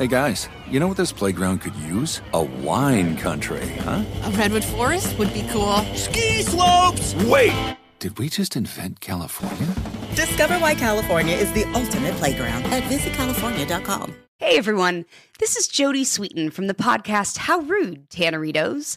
Hey guys, you know what this playground could use? A wine country, huh? A redwood forest would be cool. Ski slopes! Wait! Did we just invent California? Discover why California is the ultimate playground at visitcalifornia.com. Hey everyone, this is Jodie Sweetin from the podcast How Rude, Tanneritos.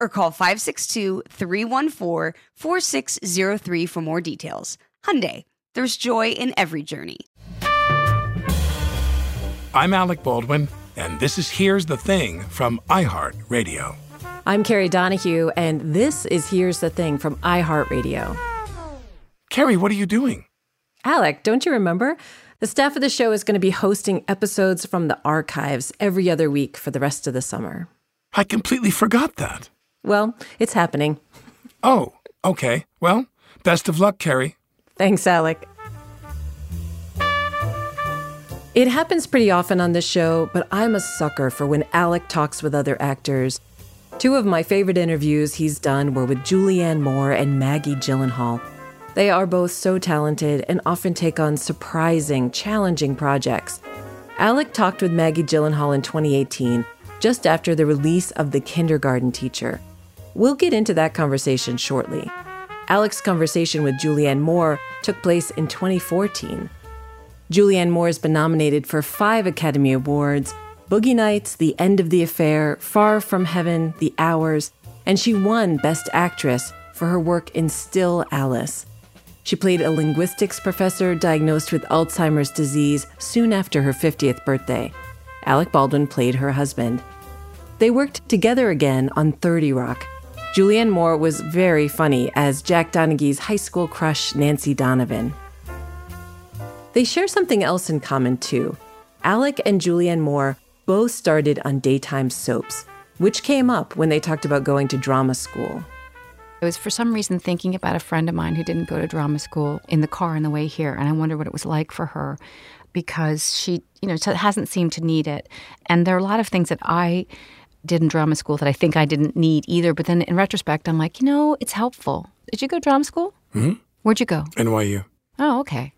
or call 562-314-4603 for more details. Hyundai, there's joy in every journey. I'm Alec Baldwin, and this is Here's the Thing from iHeartRadio. I'm Kerry Donahue, and this is Here's the Thing from iHeartRadio. Kerry, what are you doing? Alec, don't you remember? The staff of the show is going to be hosting episodes from the archives every other week for the rest of the summer. I completely forgot that. Well, it's happening. Oh, okay. Well, best of luck, Kerry. Thanks, Alec. It happens pretty often on this show, but I'm a sucker for when Alec talks with other actors. Two of my favorite interviews he's done were with Julianne Moore and Maggie Gyllenhaal. They are both so talented and often take on surprising, challenging projects. Alec talked with Maggie Gyllenhaal in 2018, just after the release of The Kindergarten Teacher. We'll get into that conversation shortly. Alec's conversation with Julianne Moore took place in 2014. Julianne Moore has been nominated for five Academy Awards Boogie Nights, The End of the Affair, Far From Heaven, The Hours, and she won Best Actress for her work in Still Alice. She played a linguistics professor diagnosed with Alzheimer's disease soon after her 50th birthday. Alec Baldwin played her husband. They worked together again on 30 Rock. Julianne Moore was very funny as Jack Donaghy's high school crush, Nancy Donovan. They share something else in common, too. Alec and Julianne Moore both started on daytime soaps, which came up when they talked about going to drama school. I was for some reason thinking about a friend of mine who didn't go to drama school in the car on the way here, and I wonder what it was like for her because she, you know, hasn't seemed to need it. And there are a lot of things that I did in drama school that I think I didn't need either. But then in retrospect, I'm like, you know, it's helpful. Did you go to drama school? Hmm? Where'd you go? NYU. Oh, okay.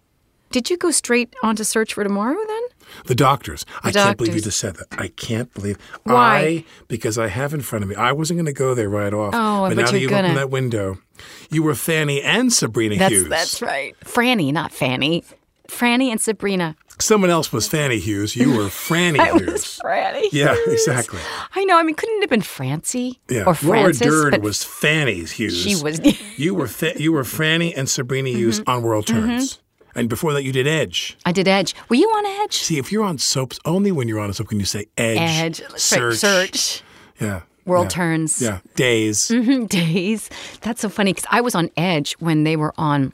Did you go straight on to Search for Tomorrow then? The doctors. I The can't believe you just said that. I can't believe. Why? I, because I have in front of me, I wasn't going to go there right off. Oh, but but now that you've gonna. opened that window, you were Fanny and Sabrina That's Hughes. that's right. Franny, not Fanny. Franny and Sabrina. Someone else was Fanny Hughes. You were Franny I Hughes. was Franny. Yeah, Hughes. exactly. I know. I mean, couldn't it have been Francie Yeah, or Francis? Laura Dern was Fanny Hughes. She was. you were Fa- you were Franny and Sabrina Hughes Mm-hmm. on World Turns, and before that you did Edge. I did Edge. Were you on Edge? See, if you're on soaps, only when you're on a soap can you say Edge. Edge. Search. Search. Yeah. World yeah. Turns. Yeah. Days. Mhm, Days. That's so funny because I was on Edge when they were on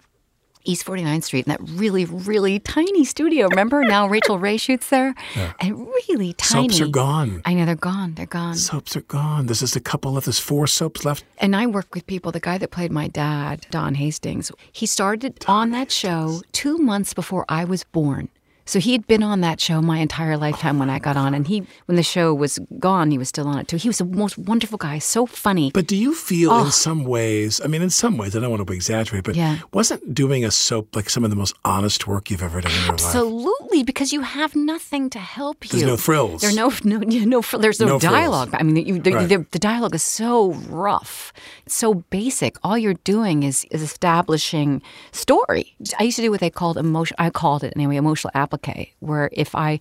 East 49th Street in that really, really tiny studio. Remember? now Rachael Ray shoots there. Yeah. And really tiny. Soaps are gone. I know they're gone. They're gone. Soaps are gone. There's just a couple left. There's four soaps left. And I work with people. The guy that played my dad, Don Hastings, he started on that show two months before I was born. So he had been on that show my entire lifetime when I got on, and he, when the show was gone, he was still on it too. He was the most wonderful guy, so funny. But do you feel Oh. in some ways, I mean, in some ways, I don't want to exaggerate, but Yeah. wasn't doing a soap like some of the most honest work you've ever done in your life? Absolutely, because you have nothing to help you. There's no frills. There are no no no. fr- There's no, No frills. dialogue. I mean, you, the, Right. the, the dialogue is so rough, it's so basic. All you're doing is is establishing story. I used to do what they called emotion. I called it anyway, emotional applique, where if I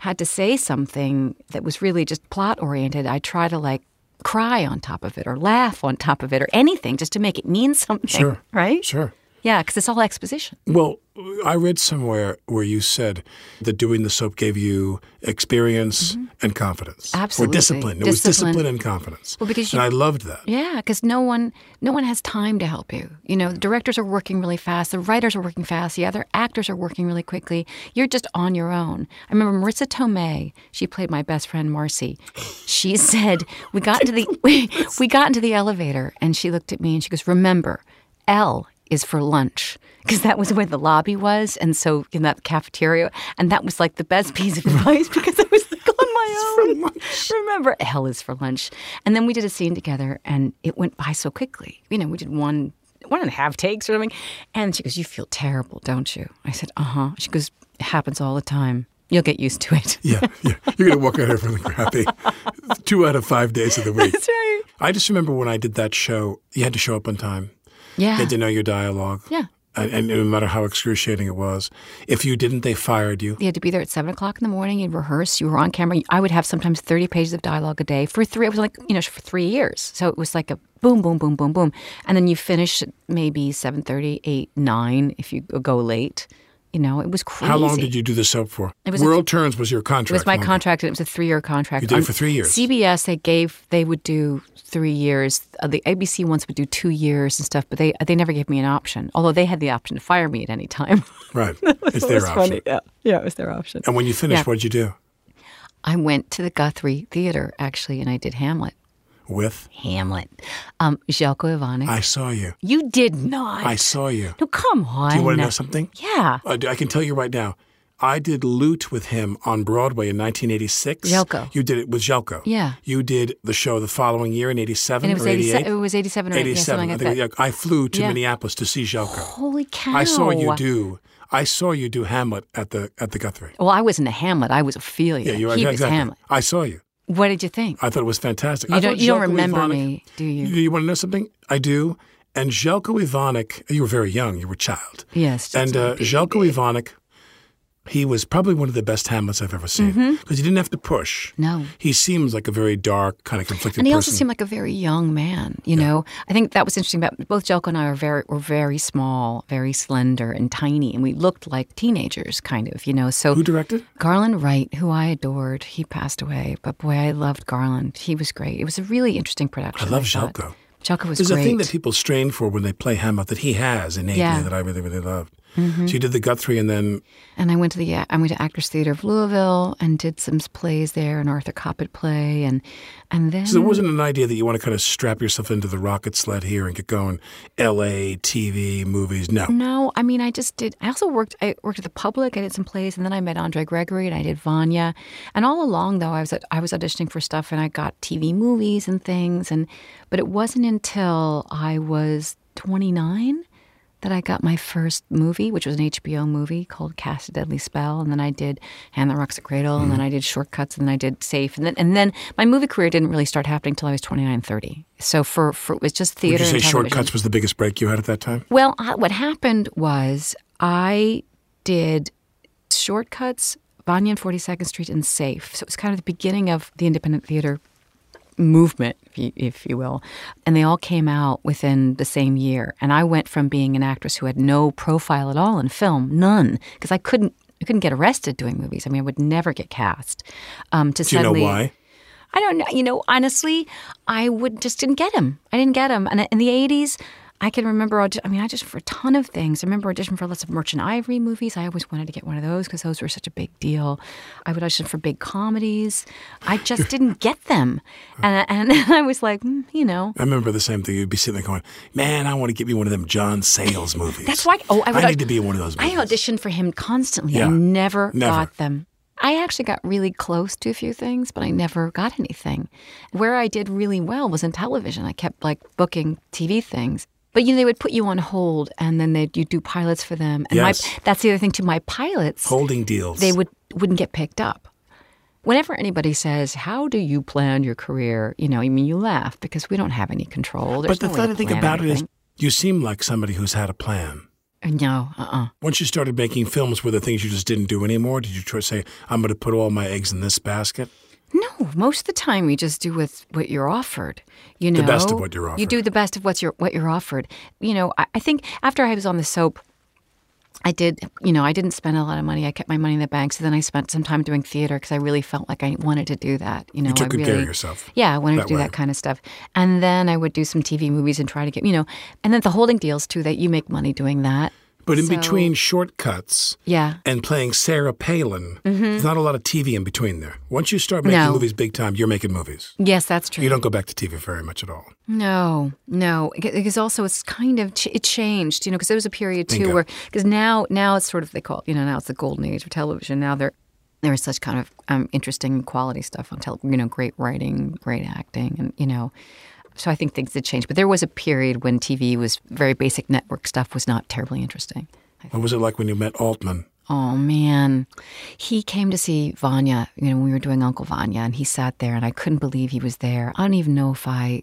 had to say something that was really just plot oriented, I try to like cry on top of it or laugh on top of it or anything just to make it mean something. Sure. Right? Sure. Yeah, because it's all exposition. Well, I read somewhere where you said that doing the soap gave you experience and confidence, Mm-hmm. Absolutely. or discipline. It was Discipline. discipline and confidence. Well, because and I loved that. Yeah, because no one, no one has time to help you. You know, the directors are working really fast, the writers are working fast, the other actors are working really quickly. You're just on your own. I remember Marisa Tomei. She played my best friend Marcy. She said we got into the we, we got into the elevator, and she looked at me and she goes, "Remember, L is for lunch." Because that was where the lobby was, and so in that cafeteria, and that was like the best piece of advice because I was like on my own. Remember, hell is for lunch. And then we did a scene together and it went by so quickly. You know, we did one one and a half takes or something. And she goes, You feel terrible, don't you? I said, Uh huh. She goes, It happens all the time. You'll get used to it. Yeah, yeah. You're going to walk out here feeling crappy. Two out of five days of the week. That's right. I just remember when I did that show, you had to show up on time. Yeah. You had to know your dialogue. Yeah. And, and no matter how excruciating it was, if you didn't, they fired you. You had to be there at seven o'clock in the morning. You'd rehearse. You were on camera. I would have sometimes thirty pages of dialogue a day for three. It was like you know for three years. So it was like a boom, boom, boom, boom, boom, and then you finish maybe seven thirty, eight, nine if you go late. You know, it was crazy. How long did you do the soap for? It was a- World Turns was your contract. It was my wasn't contract, and it was a three-year contract. You did it for three years. CBS, they gave they would do three years. Uh, the ABC ones would do two years and stuff, but they they never gave me an option. Although they had the option to fire me at any time. Right. It's their option. Yeah, yeah, it was their option. And when you finished, Yeah. what did you do? I went to the Guthrie Theater actually, and I did Hamlet. With? Hamlet. Um, Željko Ivanic. I saw you. you did not. I saw you. No, come on. Do you want to know something? Yeah. Uh, I can tell you right now. I did Loot with him on Broadway in 1986. Željko. You did it with Željko. Yeah. You did the show the following year in 87 And it was or 87 88? it was 87 or 88, yeah, 87. something I, think, yeah, I flew to Yeah. Minneapolis to see Željko. Holy cow. I saw you do. I saw you do Hamlet at the at the Guthrie. Well, I wasn't a Hamlet. I was Ophelia. Yeah, you were he exactly. was Hamlet. I saw you. What did you think? I thought it was fantastic. You I don't- you don't remember Ivanic- me, do you? You want to know something? I do. And Željko Ivanic, you were very young. You were a child. Yes, And just a uh, Željko Ivanic, he was probably one of the best Hamlets I've ever seen because he didn't have to push. Mm-hmm. No. He seems like a very dark, kind of conflicted And he person. also seemed like a very young man. You know, I think that was interesting about both Željko and I are very were very small, very slender and tiny, and we looked like teenagers, kind of. You know, so Who directed? Garland Wright, who I adored, he passed away, but boy, I loved Garland. He was great. It was a really interesting production. I love thought. Željko. Jelko was There's great. a thing that people strain for when they play Hamlet that he has innately Yeah. Mm-hmm. that I really, really loved. Mm-hmm. So you did the Guthrie and then And I went to the I went to Actors Theater of Louisville and did some plays there, an Arthur Kopit play, and and then So there wasn't an idea that you want to kind of strap yourself into the rocket sled here and get going. L.A. TV movies. No. No, I mean I just did. I also worked. I worked at the Public. I did some plays, and then I met Andre Gregory, and I did Vanya. And all along, though, I was at, I was auditioning for stuff, and I got TV movies and things. And but it wasn't until I was 29 that I got my first movie, which was an HBO movie called Cast a Deadly Spell, and then I did Hand That Rocks a Cradle, and then mm-hmm. I did Shortcuts, and then I did Safe, and then and then my movie career didn't really start happening until I was 29, 30. So for for it was just Would theater. you say. Shortcuts was the biggest break you had at that time? Well, I, what happened was I did shortcuts, Vanya and 42nd Street, and Safe. So it was kind of the beginning of the independent theater movement, if you, if you will. And they all came out within the same year. And I went from being an actress who had no profile at all in film, none, because I couldn't. I couldn't get arrested doing movies. I mean, I would never get cast. Um, to Do you know suddenly, why? I don't know. You know, honestly, I would just didn't get him. I didn't get him. And in the '80s, I can remember. audi- I mean, I just for a ton of things. I remember audition for lots of Merchant Ivory movies. I always wanted to get one of those because those were such a big deal. I would audition for big comedies. I just didn't get them, and and I was like, mm, you know. I remember the same thing. You'd be sitting there going, "Man, I want to get me one of them John Sayles movies." That's why. Oh, I, would, need to be in one of those. I auditioned for him constantly. Yeah. I never, Never. got them. I actually got really close to a few things, but I never got anything. Where I did really well was in television. I kept like booking TV things. But you know, they would put you on hold and then they'd you do pilots for them. And Yes. my that's the other thing too, my pilots holding deals. they would wouldn't get picked up. Whenever anybody says, "How do you plan your career?" You know, I mean, you laugh because we don't have any control. There's But the no funny thing about it is, you seem like somebody who's had a plan. No, uh uh Once you started making films, were the things you just didn't do anymore? Did you try to say, I'm going to put all my eggs in this basket? No, most of the time you just do with what you're offered. You know, The best of what you're offered. You do the best of what's your what you're offered. You know, I, I think after I was on the soap, I did. You know, I didn't spend a lot of money. I kept my money in the bank. So then I spent some time doing theater because I really felt like I wanted to do that. You know, took I good really, care of yourself Yeah, I wanted to do way. that kind of stuff. And then I would do some TV movies and try to get you know, and then the holding deals too. That you make money doing that. But in So- between shortcuts Yeah. and playing Sarah Palin, there's not a lot of TV in between there. Once you start making No. movies big time, you're making movies. Yes, that's true. You don't go back to TV very much at all. No, no, because also it's kind of ch- it changed, you know, because there was a period too Bingo. where because now now it's sort of they call it, you know now it's the golden age of television. Now there there is such kind of um, interesting quality stuff on television, you know, great writing, great acting, and you know, so I think things did change. But there was a period when TV was very basic network stuff was not terribly interesting. What was it like when you met Altman? Oh man, he came to see Vanya. You know, we were doing Uncle Vanya, and he sat there, and I couldn't believe he was there. I don't even know if I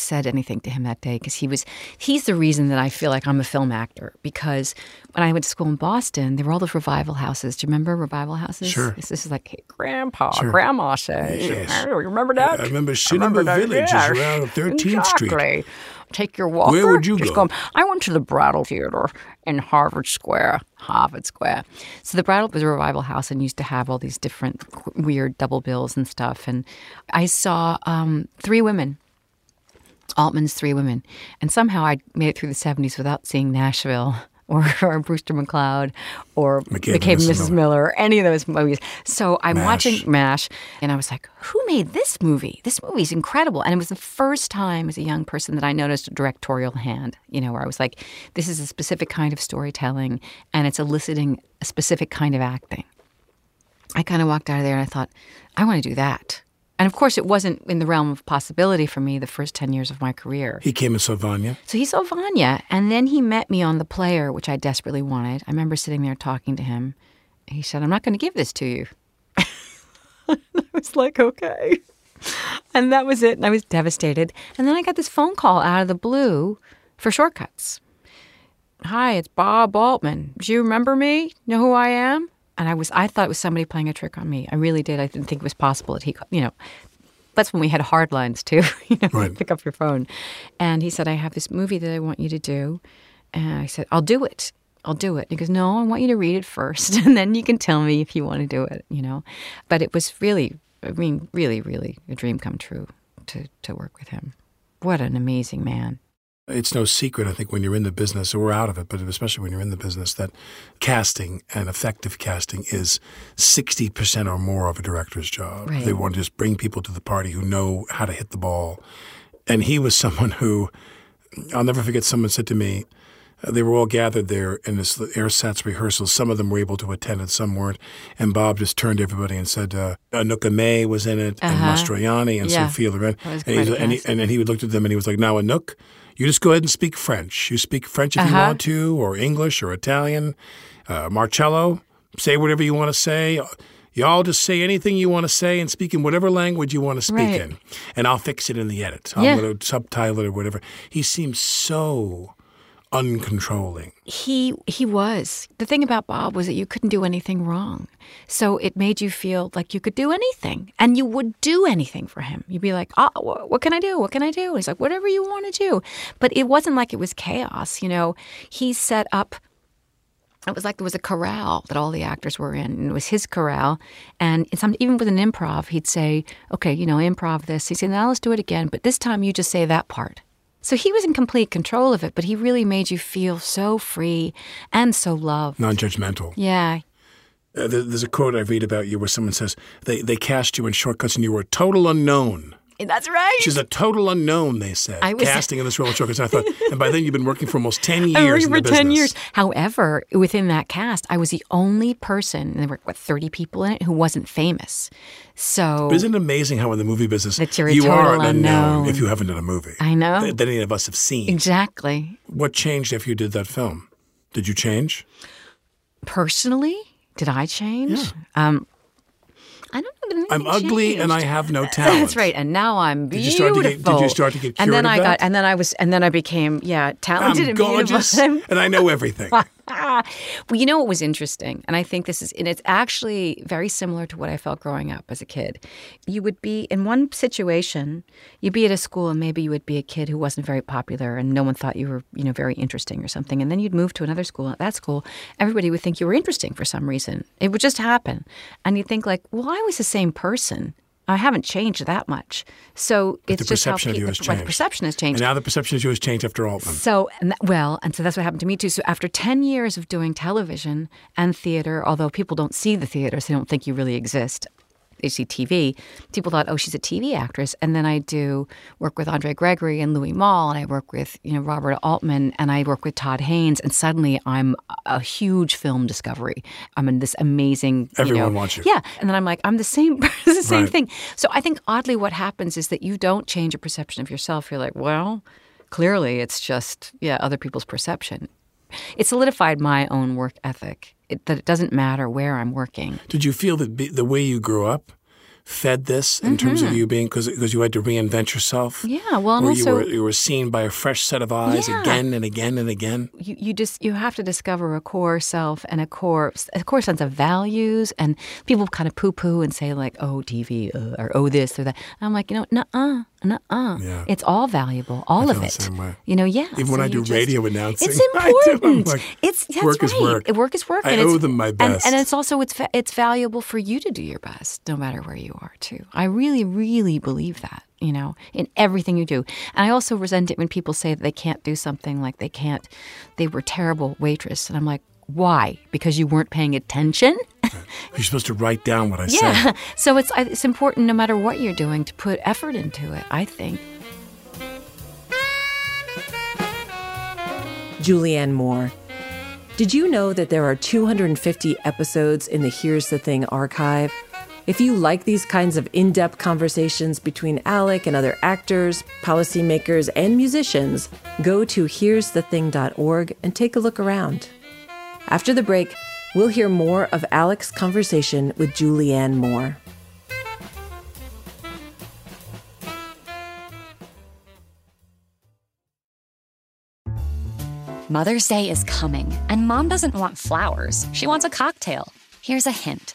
said anything to him that day because he was he's the reason that I feel like I'm a film actor because when I went to school in Boston there were all those revival houses. Do you remember revival houses? Sure. This, is like hey, grandpa, Sure. grandma says. Yes. "Oh, you remember that? I remember Cinema Village is around 13th Street. Take your walker. Where would you just go? I went to the Brattle Theater in Harvard Square. Harvard Square. So the Brattle was a revival house and used to have all these different weird double bills and stuff. And I saw um, three women Altman's Three Women. And somehow I made it through the 70s without seeing Nashville or, or Brewster McCloud or McCabe McCabe and Mrs. Mrs. Miller, or any of those movies. So I'm MASH. watching MASH and I was like, who made this movie? This movie's incredible. And it was the first time as a young person that I noticed a directorial hand, you know, where I was like, this is a specific kind of storytelling and it's eliciting a specific kind of acting. I kind of walked out of there and I thought, I want to do that. And of course, it wasn't in the realm of possibility for me the first 10 years of my career. He came and saw Vanya. So he saw Vanya, and then he met me on the player, which I desperately wanted. I remember sitting there talking to him. He said, I'm not going to give this to you. I was like, okay. And that was it. And I was devastated. And then I got this phone call out of the blue for shortcuts. Hi, it's Bob Altman. Do you remember me? Know who I am? And I was I thought it was somebody playing a trick on me. I really did. I didn't think it was possible that he, could, you know, that's when we had hard lines too. you know, Right. pick up your phone. And he said, I have this movie that I want you to do. And I said, I'll do it. I'll do it. And he goes, No, I want you to read it first, and then you can tell me if you want to do it. You know, but it was really, I mean, really, really a dream come true to to work with him. What an amazing man. It's no secret, I think, when you're in the business, or out of it, but especially when you're in the business, that casting and effective casting is 60% or more of a director's job. Right. They want to just bring people to the party who know how to hit the ball. And he was someone who, I'll never forget, someone said to me, uh, they were all gathered there in this AirSats rehearsal. Some of them were able to attend and some weren't. And Bob just turned to everybody and said, uh, Anouk Aimée was in it, and Uh-huh. Mastroianni, and Yeah. Sophia Loren. And, he's, and, he, and then he looked at them and he was like, now Anouk, you just go ahead and speak French. You speak French if you Uh-huh. want to, or English, or Italian. Uh, Marcello, say whatever you want to say. Y'all just say anything you want to say and speak in whatever language you want to speak Right. in. And I'll fix it in the edit. I'm going to subtitle it or whatever. He seems so uncontrolling. He he was. The thing about Bob was that you couldn't do anything wrong. So it made you feel like you could do anything and you would do anything for him. You'd be like, ah, "Oh, wh- what can I do? What can I do?" And he's like, "Whatever you want to do." But it wasn't like it was chaos, you know. He set up it was like there was a corral that all the actors were in, and it was his corral. And some, even with an improv, he'd say, "Okay, you know, improv this." He said, "Now let's do it again, but this time you just say that part." So he was in complete control of it, but he really made you feel so free and so loved. non judgmental. Yeah, Uh, there- there's a quote I read about you where someone says, they, they cast you in shortcuts and you were a total unknown. That's right. She's a total unknown, they said, I was- casting in this role shortcuts. And I thought, and by then you've been working for almost 10 years I worked in for 10 years. However, within that cast, I was the only person, and there were, what, 30 people in it, who wasn't famous. So But isn't it amazing how in the movie business That you're a you are an unknown if you haven't done a movie? I know. That, that any of us have seen. exactly. What changed after you did that film? Did you change? Personally, did I change? Um, I don't know. I'm ugly and I have no talent. That's right. And now I'm beautiful. Did you start to get- did you start to get And then cured I got, and then I was, and then I became, yeah, talented I'm and gorgeous beautiful. and I know everything. Ah. well, you know what was interesting, and I think this is, and it's actually very similar to what I felt growing up as a kid. You would be in one situation, you'd be at a school, and maybe you would be a kid who wasn't very popular, and no one thought you were, you know, very interesting or something. And then you'd move to another school. At that school, everybody would think you were interesting for some reason. It would just happen, and you'd think like, well, I was the same person. I haven't changed that much. So it's the just how perception of you has right, changed. the perception has changed. And now the perception of you has changed after Altman. So, and that, well, and so that's what happened to me too. So, after 10 years of doing television and theater, although people don't see the theater, so they don't think you really exist, they see TV, people thought, oh, she's a TV actress. And then I do work with Andre Gregory and Louis Malle, and I work with, you know, Robert Altman, and I work with Todd Haynes, and suddenly I'm a huge film discovery. I'm in this amazing, you Everyone know- wants you. Yeah. And then I'm like, I'm the same, the same Right. thing. So I think oddly what happens is that you don't change your perception of yourself. You're like, well, clearly it's just, yeah, other people's perception. It solidified my own work ethic it, that it doesn't matter where I'm working. Did you feel that the way you grew up fed this in terms of you being because because you had to reinvent yourself? Mm-hmm. Yeah, well, and also- you were you were seen by a fresh set of eyes Yeah. again and again and again. you, you just you have to discover a core self and a core a core sense of values and people kind of poo poo and say like oh TV uh, or oh this or that I'm like you know nuh uh nuh uh Yeah. it's all valuable all of it you know yeah Even when I do just- radio announcing, it's I do. I'm important like, it's that's work is right. work. work is work I and it's- owe them my best. and, it's also it's it's valuable for you to do your best no matter where you are too I really really believe that you know in everything you do and I also resent it when people say that they can't do something like they can't they were terrible waitress and I'm like why because you weren't paying attention You're supposed to write down what I yeah said. so it's it's important no matter what you're doing to put effort into it I think Julianne Moore. Did you know that there are 250 episodes in the Here's the Thing archive? If you like these kinds of in depth conversations between Alec and other actors, policymakers, and musicians, go to here'sthething.org and take a look around. After the break, we'll hear more of Alec's conversation with Julianne Moore. Mother's Day is coming, and mom doesn't want flowers. She wants a cocktail. Here's a hint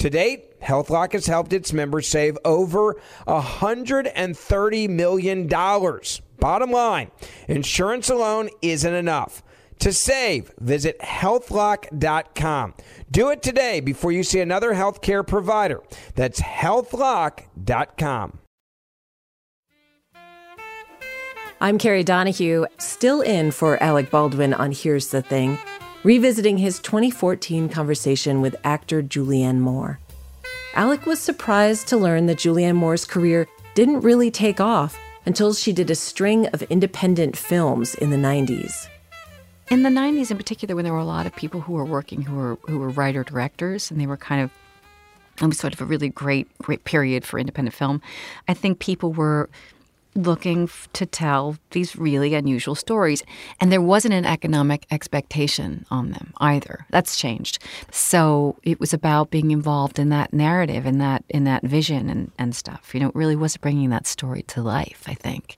To date, HealthLock has helped its members save over $130 million. Bottom line, insurance alone isn't enough. To save, visit healthlock.com. Do it today before you see another healthcare provider. That's healthlock.com. I'm Kerry Donahue, still in for Alec Baldwin on Here's the Thing, revisiting his 2014 conversation with actor Julianne Moore. Alec was surprised to learn that Julianne Moore's career didn't really take off until she did a string of independent films in the 90s. In the 90s in particular when there were a lot of people who were working who were who were writer directors and they were kind of it was sort of a really great great period for independent film. I think people were looking f- to tell these really unusual stories. And there wasn't an economic expectation on them either. That's changed. So it was about being involved in that narrative and that in that vision and, and stuff. You know, it really was bringing that story to life, I think.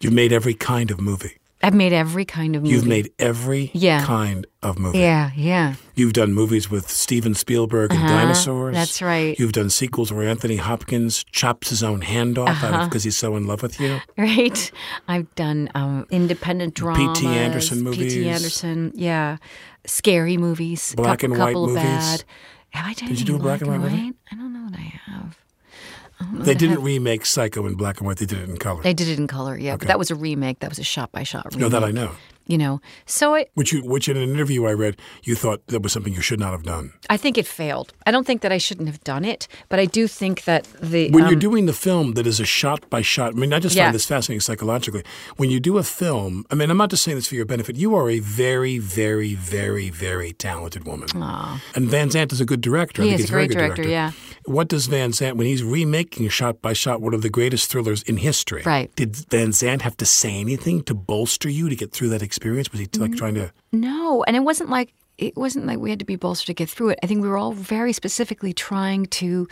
You've made every kind of movie. I've made every kind of movie. You've made every Yeah. kind of movie. Yeah, yeah. You've done movies with Steven Spielberg and Uh-huh, dinosaurs. that's right. You've done sequels where Anthony Hopkins chops his own hand off out Uh-huh. of because he's so in love with you. Right. I've done um, independent dramas. P.T. Anderson movies. P.T. Anderson, yeah. Scary movies. Black cou- and white couple movies. bad. Have I done Did you do a black and white movie? I don't know what I have. I don't know They didn't have. remake Psycho in black and white. They did it in color. They did it in color, yeah. Okay. But that was a remake. That was a shot by shot remake. No, that I know. You know, so it, Which you, which in an interview I read, you thought that was something you should not have done. I think it failed. I don't think that I shouldn't have done it, but I do think that the When you're um, doing the film that is a shot by shot, I mean, I just Yeah. find this fascinating psychologically. When you do a film, I mean, I'm not just saying this for your benefit. You are a very, very, very, very talented woman. And Van Sant is a good director. I think he's a very great good director, yeah. What does Van Sant, when he's remaking shot by shot one of the greatest thrillers in history, Right. did Van Sant have to say anything to bolster you to get through that experience? Was he like Mm-hmm. trying to? No, and it wasn't like it wasn't like we had to be bolstered to get through it. I think we were all very specifically trying to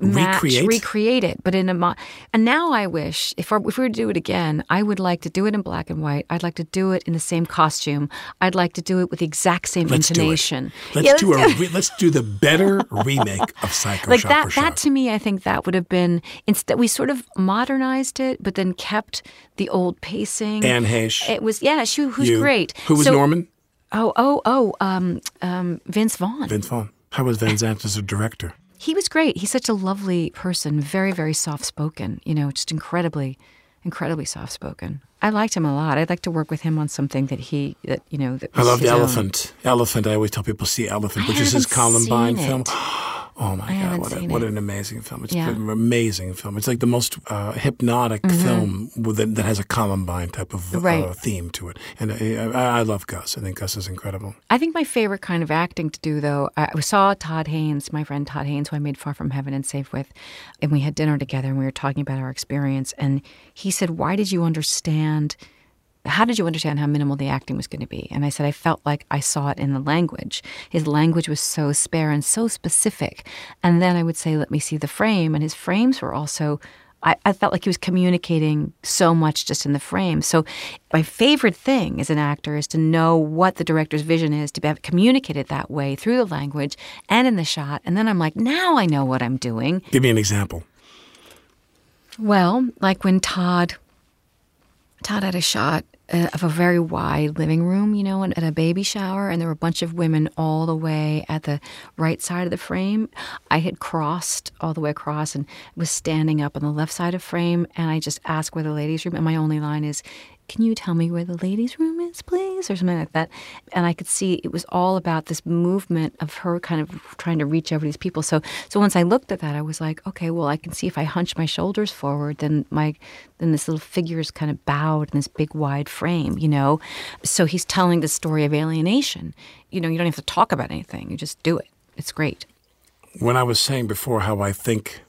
match, Recreate? recreate it, but in a mo- and now I wish if, our, if we were to do it again, I would like to do it in black and white. I'd like to do it in the same costume. I'd like to do it with the exact same Let's intonation. do. Let's Yeah, do a let's re- let's do the better remake of Psycho like that that to me i think that would have been instead we sort of modernized it but then kept the old pacing Anne Heche. it was yeah she who's You. great Who was So- Norman? Oh oh oh um um vince vaughn Vince Vaughn. How was Van Sant as a director? he was great he's such a lovely person very very soft spoken you know just incredibly incredibly soft spoken i liked him a lot i'd like to work with him on something that he that you know that I love own. Elephant. Elephant. I always tell people see Elephant, I which is his Columbine film. Oh my I god! What, a, what an amazing film! It's Yeah. an amazing film. It's like the most uh, hypnotic Mhm. film with it, that has a Columbine type of uh, theme to it. And I, I, love Gus. I think Gus is incredible. I think my favorite kind of acting to do, though, I saw Todd Haynes, my friend Todd Haynes, who I made Far From Heaven and Safe with, and we had dinner together and we were talking about our experience. And he said, Why did you understand? How did you understand how minimal the acting was going to be? And I said, I felt like I saw it in the language. His language was so spare and so specific. And then I would say, Let me see the frame. And his frames were also I, I felt like he was communicating so much just in the frame. So, my favorite thing as an actor is to know what the director's vision is, to be communicated that way through the language and in the shot. And then I'm like, now I know what I'm doing. Give me an example. Well, like when Todd Todd had a shot uh, of a very wide living room, you know, and at a baby shower, and there were a bunch of women all the way at the right side of the frame. I had crossed all the way across and was standing up on the left side of frame, and I just asked where the ladies' room. And my only line is, can you tell me where the ladies' room is, please? Or something like that. And I could see it was all about this movement of her kind of trying to reach over to these people. So so once I looked at that, I was like, okay, well I can see if I hunch my shoulders forward, then my then this little figure is kind of bowed in this big wide frame, you know. So he's telling the story of alienation. You know, you don't have to talk about anything. You just do it. It's great. When I was saying before how I think,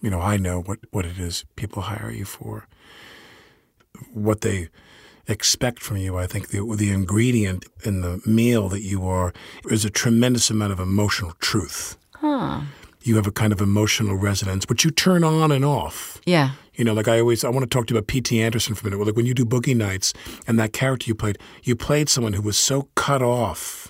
you know, I know what, what it is people hire you for, what they expect from you. I think the, the ingredient in the meal that you are is a tremendous amount of emotional truth. Huh. You have a kind of emotional resonance, which you turn on and off. Yeah. You know, like I always, I want to talk to you about P.T. Anderson for a minute. Well, like when you do Boogie Nights and that character you played, you played someone who was so cut off.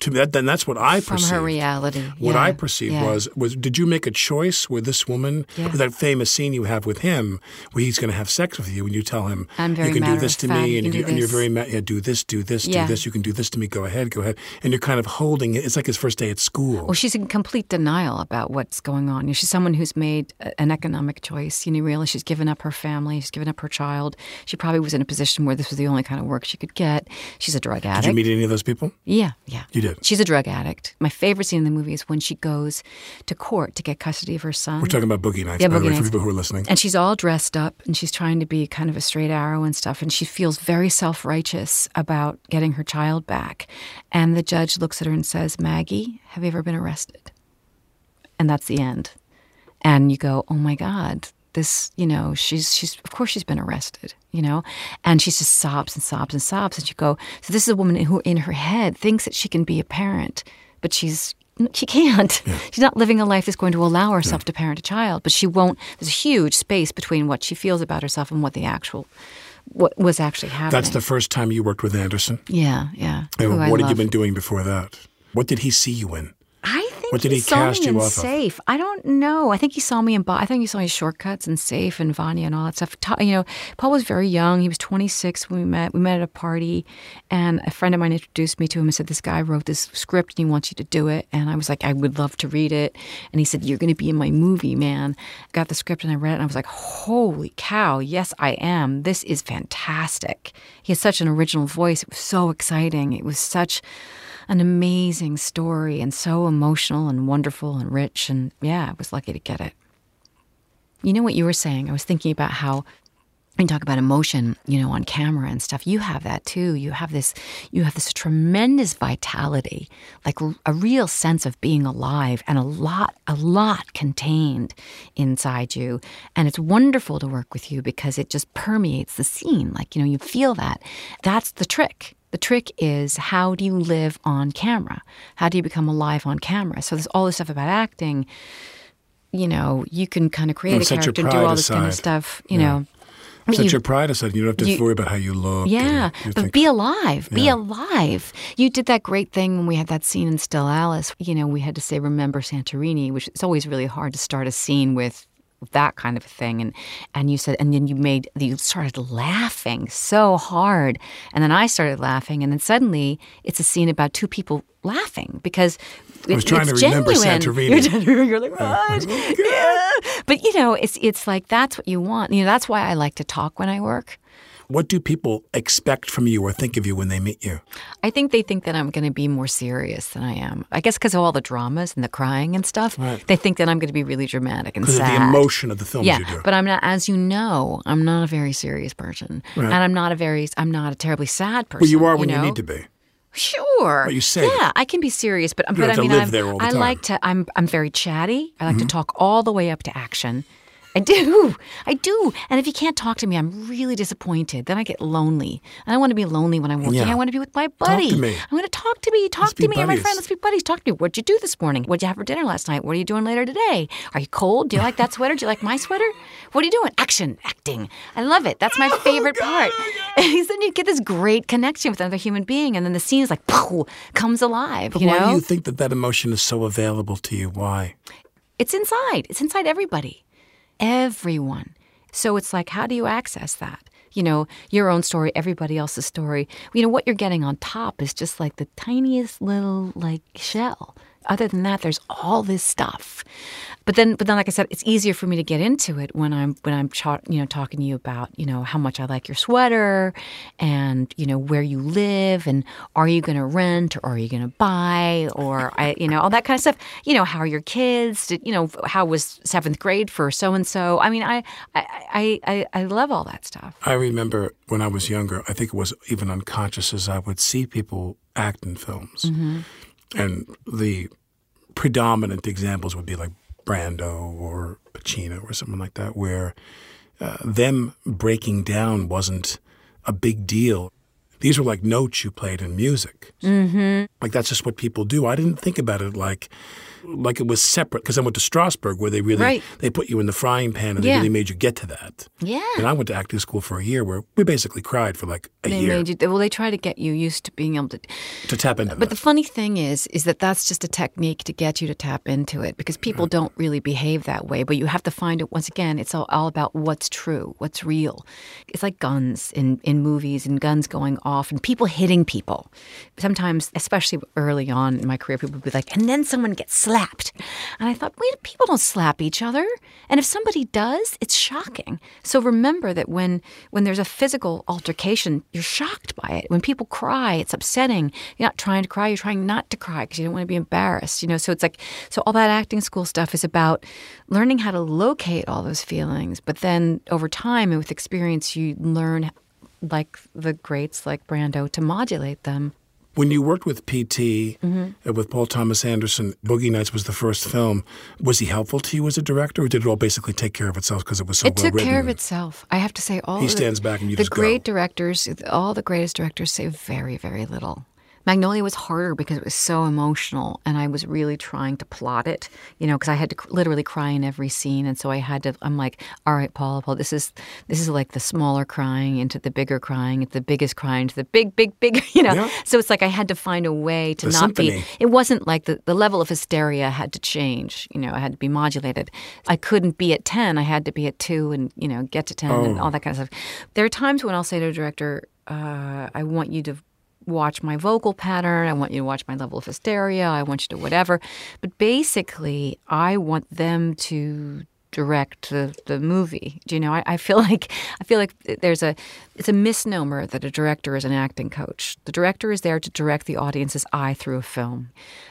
To me, that, then that's what I From perceived. her reality. What Yeah, I perceived yeah. was was did you make a choice with this woman Yeah. with that famous scene you have with him where he's going to have sex with you and you tell him you can do this to me and, you, you're very ma- yeah do this do this do this you can do this to me go ahead go ahead and you're kind of holding it it's like his first day at school Well, she's in complete denial about what's going on. She's someone who's made an economic choice. You know, really, she's given up her family, she's given up her child. She probably was in a position where this was the only kind of work she could get. She's a drug addict. did you meet any of those people Yeah, yeah. You did. She's a drug addict. My favorite scene in the movie is when she goes to court to get custody of her son. we're talking about Boogie Nights Yeah, by the Boogie way for Nights. people who are listening And she's all dressed up and she's trying to be kind of a straight arrow and stuff. And she feels very self righteous about getting her child back. And the judge looks at her and says, Maggie, have you ever been arrested? And that's the end. And you go, oh my God, this, you know, she's, she's, of course she's been arrested, you know? And she just sobs and sobs and sobs. And you go, so this is a woman who in her head thinks that she can be a parent, but she's, she can't. She's not living a life that's going to allow herself to parent a child, but she won't. There's a huge space between what she feels about herself and what the actual, what was actually happening. that's the first time you worked with Anderson yeah, yeah. And Who I what had you been doing before that what did he see you in What did he saw cast me you in off of? Safe. I don't know. I think he saw me in. I think he saw me in Shortcuts and Safe and Vanya and all that stuff. Ta- You know, Paul was very young. He was 26 when we met. We met at a party, and a friend of mine introduced me to him and said, "This guy wrote this script and he wants you to do it." And I was like, "I would love to read it." And he said, "You're going to be in my movie, man." I got the script and I read it, and I was like, "Holy cow! Yes, I am. This is fantastic." He has such an original voice. It was so exciting. It was such an amazing story and so emotional and wonderful and rich. And yeah, I was lucky to get it. You know what you were saying? I was thinking about how you talk about emotion, you know, on camera and stuff, you have that too. You have this, you have this tremendous vitality, like a real sense of being alive and a lot, a lot contained inside you. And it's wonderful to work with you because it just permeates the scene. Like, you know, you feel that. That's the trick. The trick is how do you live on camera? How do you become alive on camera? So there's all this stuff about acting. You know, you can kind of create Oh, a character and do all this kind of stuff. You Yeah. know, But set you- your pride aside you don't have to you- worry about how you look yeah, you but think- be alive. Be alive. You did that great thing when we had that scene in Still Alice. You know, we had to say "Remember Santorini," which it's always really hard to start a scene with that kind of a thing. And and you said, and then you made you started laughing so hard, and then I started laughing, and then suddenly it's a scene about two people laughing because. I was trying it's to remember genuine. Santorini. You're, You're like, oh, what? yeah. But you know, it's it's like that's what you want. You know, that's why I like to talk when I work. What do people expect from you or think of you when they meet you I think they think that I'm going to be more serious than I am. I guess because of all the dramas and the crying and stuff. Right. They think that I'm going to be really dramatic and because of the emotion of the films yeah, you do but I'm not. As you know, I'm not a very serious person, Right. and I'm not a very. I'm not a terribly sad person. well you are when you know? need to be Sure. But you say yeah. I can be serious, but You but I mean, live I'm, there all the I like to. I'm I'm very chatty. I like Mhm. to talk all the way up to action. I do. I do. And if you can't talk to me, I'm really disappointed. Then I get lonely. I don't want to be lonely when I'm working. Yeah. I want to be with my buddy. Talk to me. I want to talk to me. Talk Let's to me. You're my friend. Let's be buddies. Talk to me. What'd you do this morning? What'd you have for dinner last night? What are you doing later today? Are you cold? Do you like that sweater? Do you like my sweater? What are you doing? Action, acting. I love it. That's my Oh, favorite part. Because then you get this great connection with another human being, and then the scene is like, poof, comes alive. but you why know, do you think that that emotion is so available to you why it's inside. It's inside everybody, everyone. So it's like, how do you access that? You know, your own story, everybody else's story. You know, what you're getting on top is just like the tiniest little like shell. Other than that, there's all this stuff. But then, but then, like I said, it's easier for me to get into it when I'm when I'm cha- you know talking to you about you know how much I like your sweater, and you know where you live, and are you going to rent or are you going to buy, or I you know all that kind of stuff. You know how are your kids? Did, you know how was seventh grade for so and so? I mean, I I, I I love all that stuff. I remember when I was younger. I think it was even unconscious as I would see people act in films, Mm-hmm. And the predominant examples would be like Brando or Pacino or something like that, where uh, them breaking down wasn't a big deal. These were like notes you played in music. Mm-hmm. Like that's just what people do. I didn't think about it like like it was separate because I went to Strasberg where they really Right. they put you in the frying pan and Yeah. they really made you get to that. Yeah. And I went to acting school for a year where we basically cried for like a They year made you. Well, they try to get you used to being able to. to tap into it. But that. the funny thing is, is that that's just a technique to get you to tap into it because people don't really behave that way. But you have to find it. Once again, it's all, all about what's true, what's real. It's like guns in in movies and guns going off and people hitting people. Sometimes, especially early on in my career, people would be like, and then someone gets slapped, and I thought, wait, people don't slap each other. And if somebody does, it's shocking. So remember that when when there's a physical altercation, you're shocked by it. When people cry, it's upsetting. You're not trying to cry, you're trying not to cry because you don't want to be embarrassed. You know, so it's like so all that acting school stuff is about learning how to locate all those feelings. But then over time and with experience, you learn like the greats like Brando to modulate them. When you worked with PT Mm-hmm. uh, with Paul Thomas Anderson, Boogie Nights was the first film. Was he helpful to you as a director, or did it all basically take care of itself because it was so it well took written? care of itself. I have to say, all He the- stands back and you the just great go. directors, all the greatest directors say very, very little. Magnolia was harder because it was so emotional, and I was really trying to plot it, you know, because I had to literally cry in every scene, and so I had to. I'm like, all right, Paul, Paul, this is this is like the smaller crying into the bigger crying, into the biggest crying to the big, big, big, you know. Yeah. So it's like I had to find a way to The not be. symphony. It wasn't like the, the level of hysteria had to change. You know, I had to be modulated. I couldn't be at 10. I had to be at 2 and, you know, get to 10 and Oh. all that kind of stuff. There are times when I'll say to a director, uh, I want you to watch my vocal pattern. I want you to watch my level of hysteria. I want you to whatever. But basically, I want them to direct the, the movie. Do you know? I, I feel like I feel like there's a it's a misnomer that a director is an acting coach. The director is there to direct the audience's eye through a film.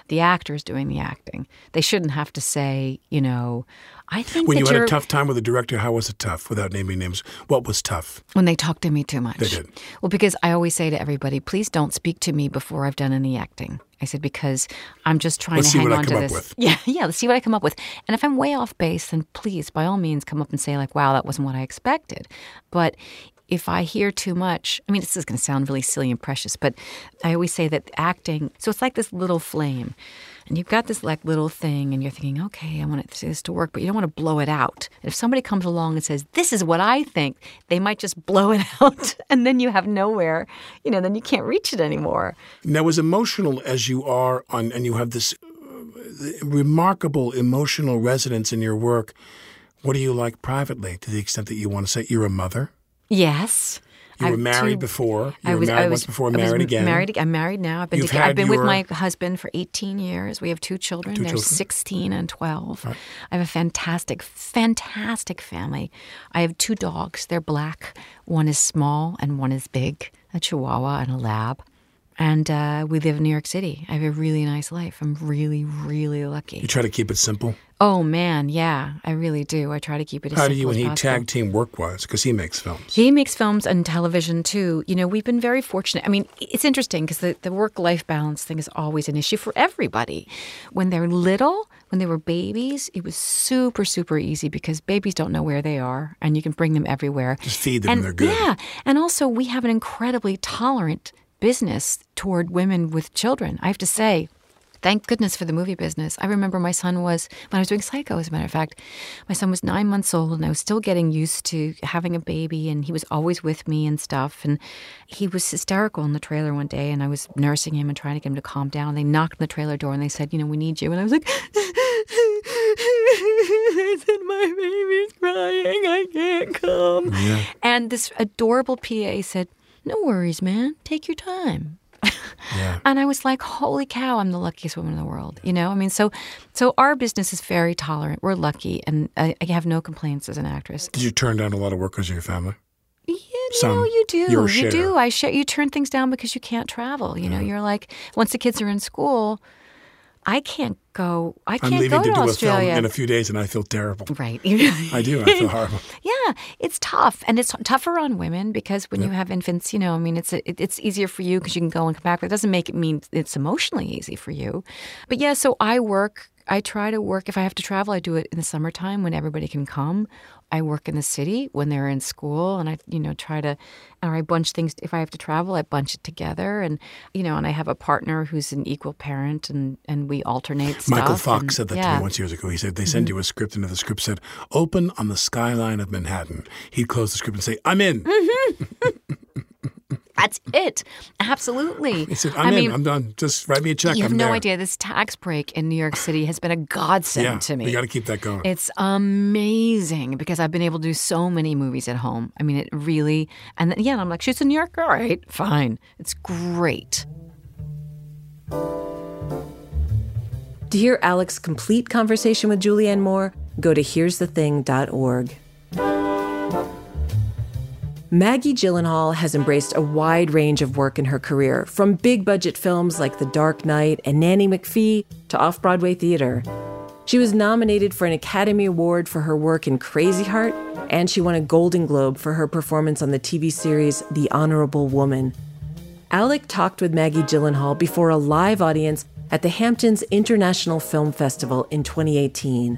The actor is doing the acting. They shouldn't have to say, you know, I think When you had a tough time with a director, how was it tough? Without naming names, what was tough? when they talked to me too much. They did. Well, because I always say to everybody, please don't speak to me before I've done any acting. I said because I'm just trying Let's to see hang what I on come to up this. with. Yeah, yeah. Let's see what I come up with. And if I'm way off base, then please, by all means, come up and say like, "Wow, that wasn't what I expected." But if I hear too much, I mean, this is going to sound really silly and precious, but I always say that acting. So it's like this little flame, and you've got this like little thing, and you're thinking, "Okay, I want it- this to work," but you don't want to blow it out. And if somebody comes along and says, "This is what I think," they might just blow it out, and then you have nowhere. You know, then you can't reach it anymore. Now, as emotional as you are, on, and you have this uh, remarkable emotional resonance in your work, what do you like privately? To the extent that you want to say you're a mother, Yes. You I were married two- before. You I were was, married I was once before, I was married again. Married. I'm married now. I've been. Had I've been with my husband for 18 years. We have two children. Two They're children. 16 and 12. I have a fantastic, fantastic family. I have two dogs. They're black. One is small and one is big. A Chihuahua and a Lab. And uh, we live in New York City. I have a really nice life. I'm really, really lucky. You try to keep it simple. Oh man, yeah, I really do. I try to keep it as simple. How do you and he possible. tag team work wise? Because he makes films. He makes films and television too. You know, we've been very fortunate. I mean, it's interesting because the, the work life balance thing is always an issue for everybody. When they're little, when they were babies, it was super, super easy because babies don't know where they are and you can bring them everywhere. Just feed them and and they're good. Yeah. And also, we have an incredibly tolerant business toward women with children. I have to say, Thank goodness for the movie business. I remember my son was, when I was doing Psycho, as a matter of fact, my son was nine months old and I was still getting used to having a baby and he was always with me and stuff. And he was hysterical in the trailer one day and I was nursing him and trying to get him to calm down. And they knocked on the trailer door and they said, You know, we need you. And I was like, I said, My baby's crying. I can't come. And this adorable PA said, No worries, man. Take your time. Yeah. And I was like, holy cow, I'm the luckiest woman in the world. You know, I mean, so so our business is very tolerant. We're lucky, and I, I have no complaints as an actress. Did you turn down a lot of work because of your family? You Some. know, you do. You do. I share. You turn things down because you can't travel. You know, you're like, once the kids are in school, I can't go. I I'm can't leaving go to to, do a Australia. film in a few days, and I feel terrible. Right. I do. I feel horrible. Yeah, it's tough, and it's tougher on women because when you have infants, you know, I mean, it's it, it's easier for you because you can go and come back, but it doesn't make it mean it's emotionally easy for you. But yeah, so I work. I try to work if I have to travel. I do it in the summertime when everybody can come. I work in the city when they're in school, and I, you know, try to, or I bunch things. If I have to travel, I bunch it together, and you know, and I have a partner who's an equal parent, and and we alternate. Stuff, Michael Fox and- said that yeah. Mm-hmm. to me once years ago. He said they send you a script, and if the script said "open on the skyline of Manhattan," he'd close the script and say, "I'm in." That's it. Absolutely. He said, "I'm I in. I'm done. Just write me a check. You have I'm no there." idea. This tax break in New York City has been a godsend Yeah, to me. we got to keep that going. It's amazing because I've been able to do so many movies at home. I mean, it really, and then, yeah, I'm like, shoots in New York? All right, fine. It's great. To hear Alex's complete conversation with Julianne Moore, go to here'sthething.org. Maggie Gyllenhaal has embraced a wide range of work in her career, from big budget films like The Dark Knight and Nanny McPhee to off Broadway theater. She was nominated for an Academy Award for her work in Crazy Heart, and she won a Golden Globe for her performance on the TV series The Honorable Woman. Alec talked with Maggie Gyllenhaal before a live audience at the Hamptons International Film Festival in 2018.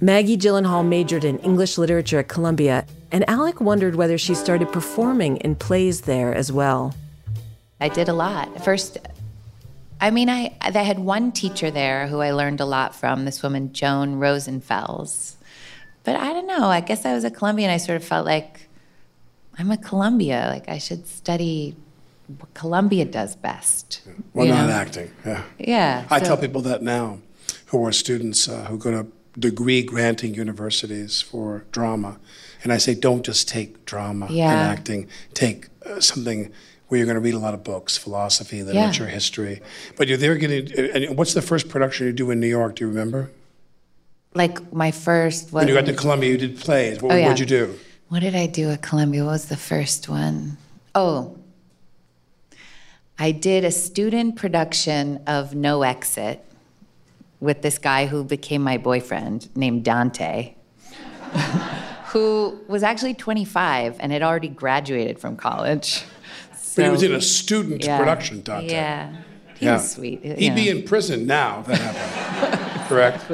Maggie Gyllenhaal majored in English literature at Columbia, and Alec wondered whether she started performing in plays there as well. I did a lot. First, I mean, I, I had one teacher there who I learned a lot from, this woman, Joan Rosenfels. But I don't know, I guess I was a Columbia and I sort of felt like I'm a Columbia. Like I should study what Columbia does best. Well, not know? acting. Yeah. Yeah. I so- tell people that now, who are students uh, who go to degree granting universities for drama, and I say, don't just take drama Yeah. and acting. Take uh, something where you're going to read a lot of books, philosophy, literature, history. But you're there getting. And what's the first production you do in New York? Do you remember? Like my first. When you got to Columbia, you did plays. What Oh, yeah. would you do? What did I do at Columbia? What was the first one? Oh, I did a student production of No Exit with this guy who became my boyfriend named Dante, who was actually 25 and had already graduated from college. But he was in a student Yeah. production, Dante. Yeah. He Yeah. was sweet. He'd yeah. be in prison now if that happened. Correct?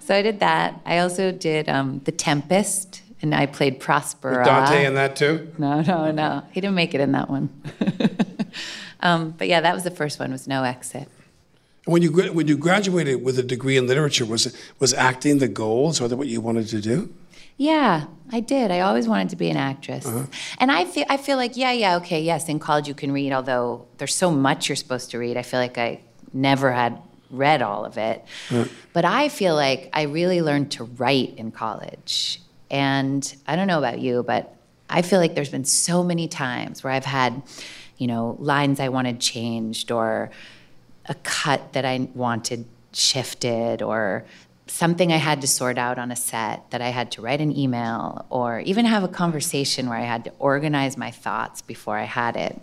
So I did that. I also did um, The Tempest, and I played Prospero. Was Dante in that too? No, no, no. He didn't make it in that one. um, but yeah, that was the first one. Was no exit. When you when you graduated with a degree in literature, was was acting the goal? Is that what you wanted to do? Yeah, I did. I always wanted to be an actress, uh-huh. and I feel I feel like yeah, yeah, okay, yes. In college, you can read, although there's so much you're supposed to read. I feel like I never had read all of it, uh-huh. but I feel like I really learned to write in college. And I don't know about you, but I feel like there's been so many times where I've had, you know, lines I wanted changed or a cut that I wanted shifted or something I had to sort out on a set that I had to write an email or even have a conversation where I had to organize my thoughts before I had it.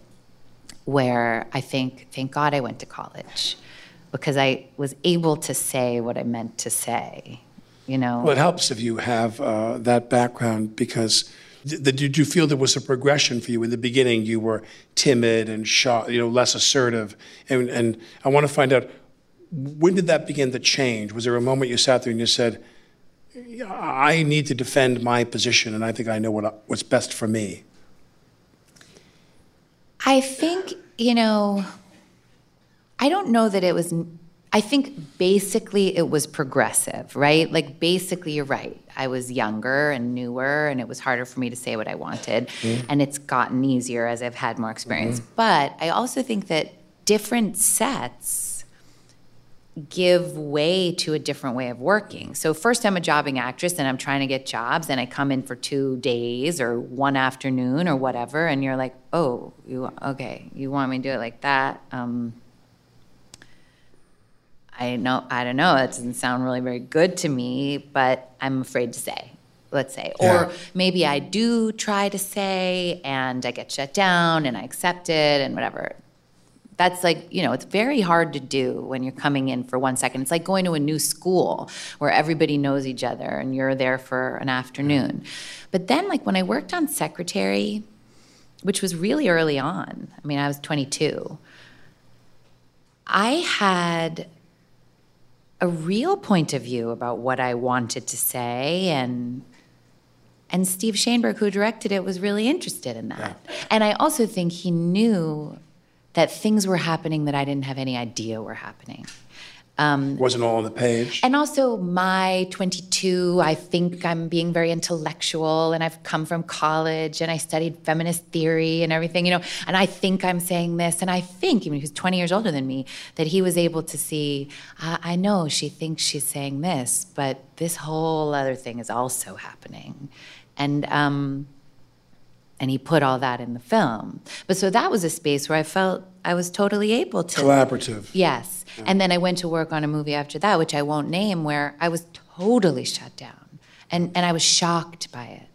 Where I think, thank God I went to college because I was able to say what I meant to say, you know? Well, it helps if you have uh, that background because did you feel there was a progression for you in the beginning? You were timid and shy, you know, less assertive, and and I want to find out when did that begin to change? Was there a moment you sat there and you said, "I need to defend my position, and I think I know what what's best for me"? I think, you know, I don't know that it was, I think basically it was progressive, right? Like, basically, you're right. I was younger and newer, and it was harder for me to say what I wanted. And it's gotten easier as I've had more experience. But I also think that different sets, give way to a different way of working. So first I'm a jobbing actress and I'm trying to get jobs and I come in for 2 days or one afternoon or whatever and you're like, "Oh, you okay, you want me to do it like that?" Um I know I don't know, that doesn't sound really very good to me, but I'm afraid to say. Let's say, Yeah. or maybe I do try to say and I get shut down and I accept it and whatever that's like you know it's very hard to do when you're coming in for one second it's like going to a new school where everybody knows each other and you're there for an afternoon but then like when i worked on secretary which was really early on i mean i was 22 i had a real point of view about what i wanted to say and and Steve Shainberg, who directed it, was really interested in that. And I also think he knew that things were happening that I didn't have any idea were happening. Um, Wasn't all on the page. and also, my 22, I think I'm being very intellectual, and I've come from college and I studied feminist theory and everything, you know, and I think I'm saying this. And I think, even he's 20 years older than me, that he was able to see, I, I know she thinks she's saying this, but this whole other thing is also happening. And, um, and he put all that in the film. But so that was a space where I felt I was totally able to. Collaborative. Yes. And then I went to work on a movie after that, which I won't name, where I was totally shut down. And, and I was shocked by it.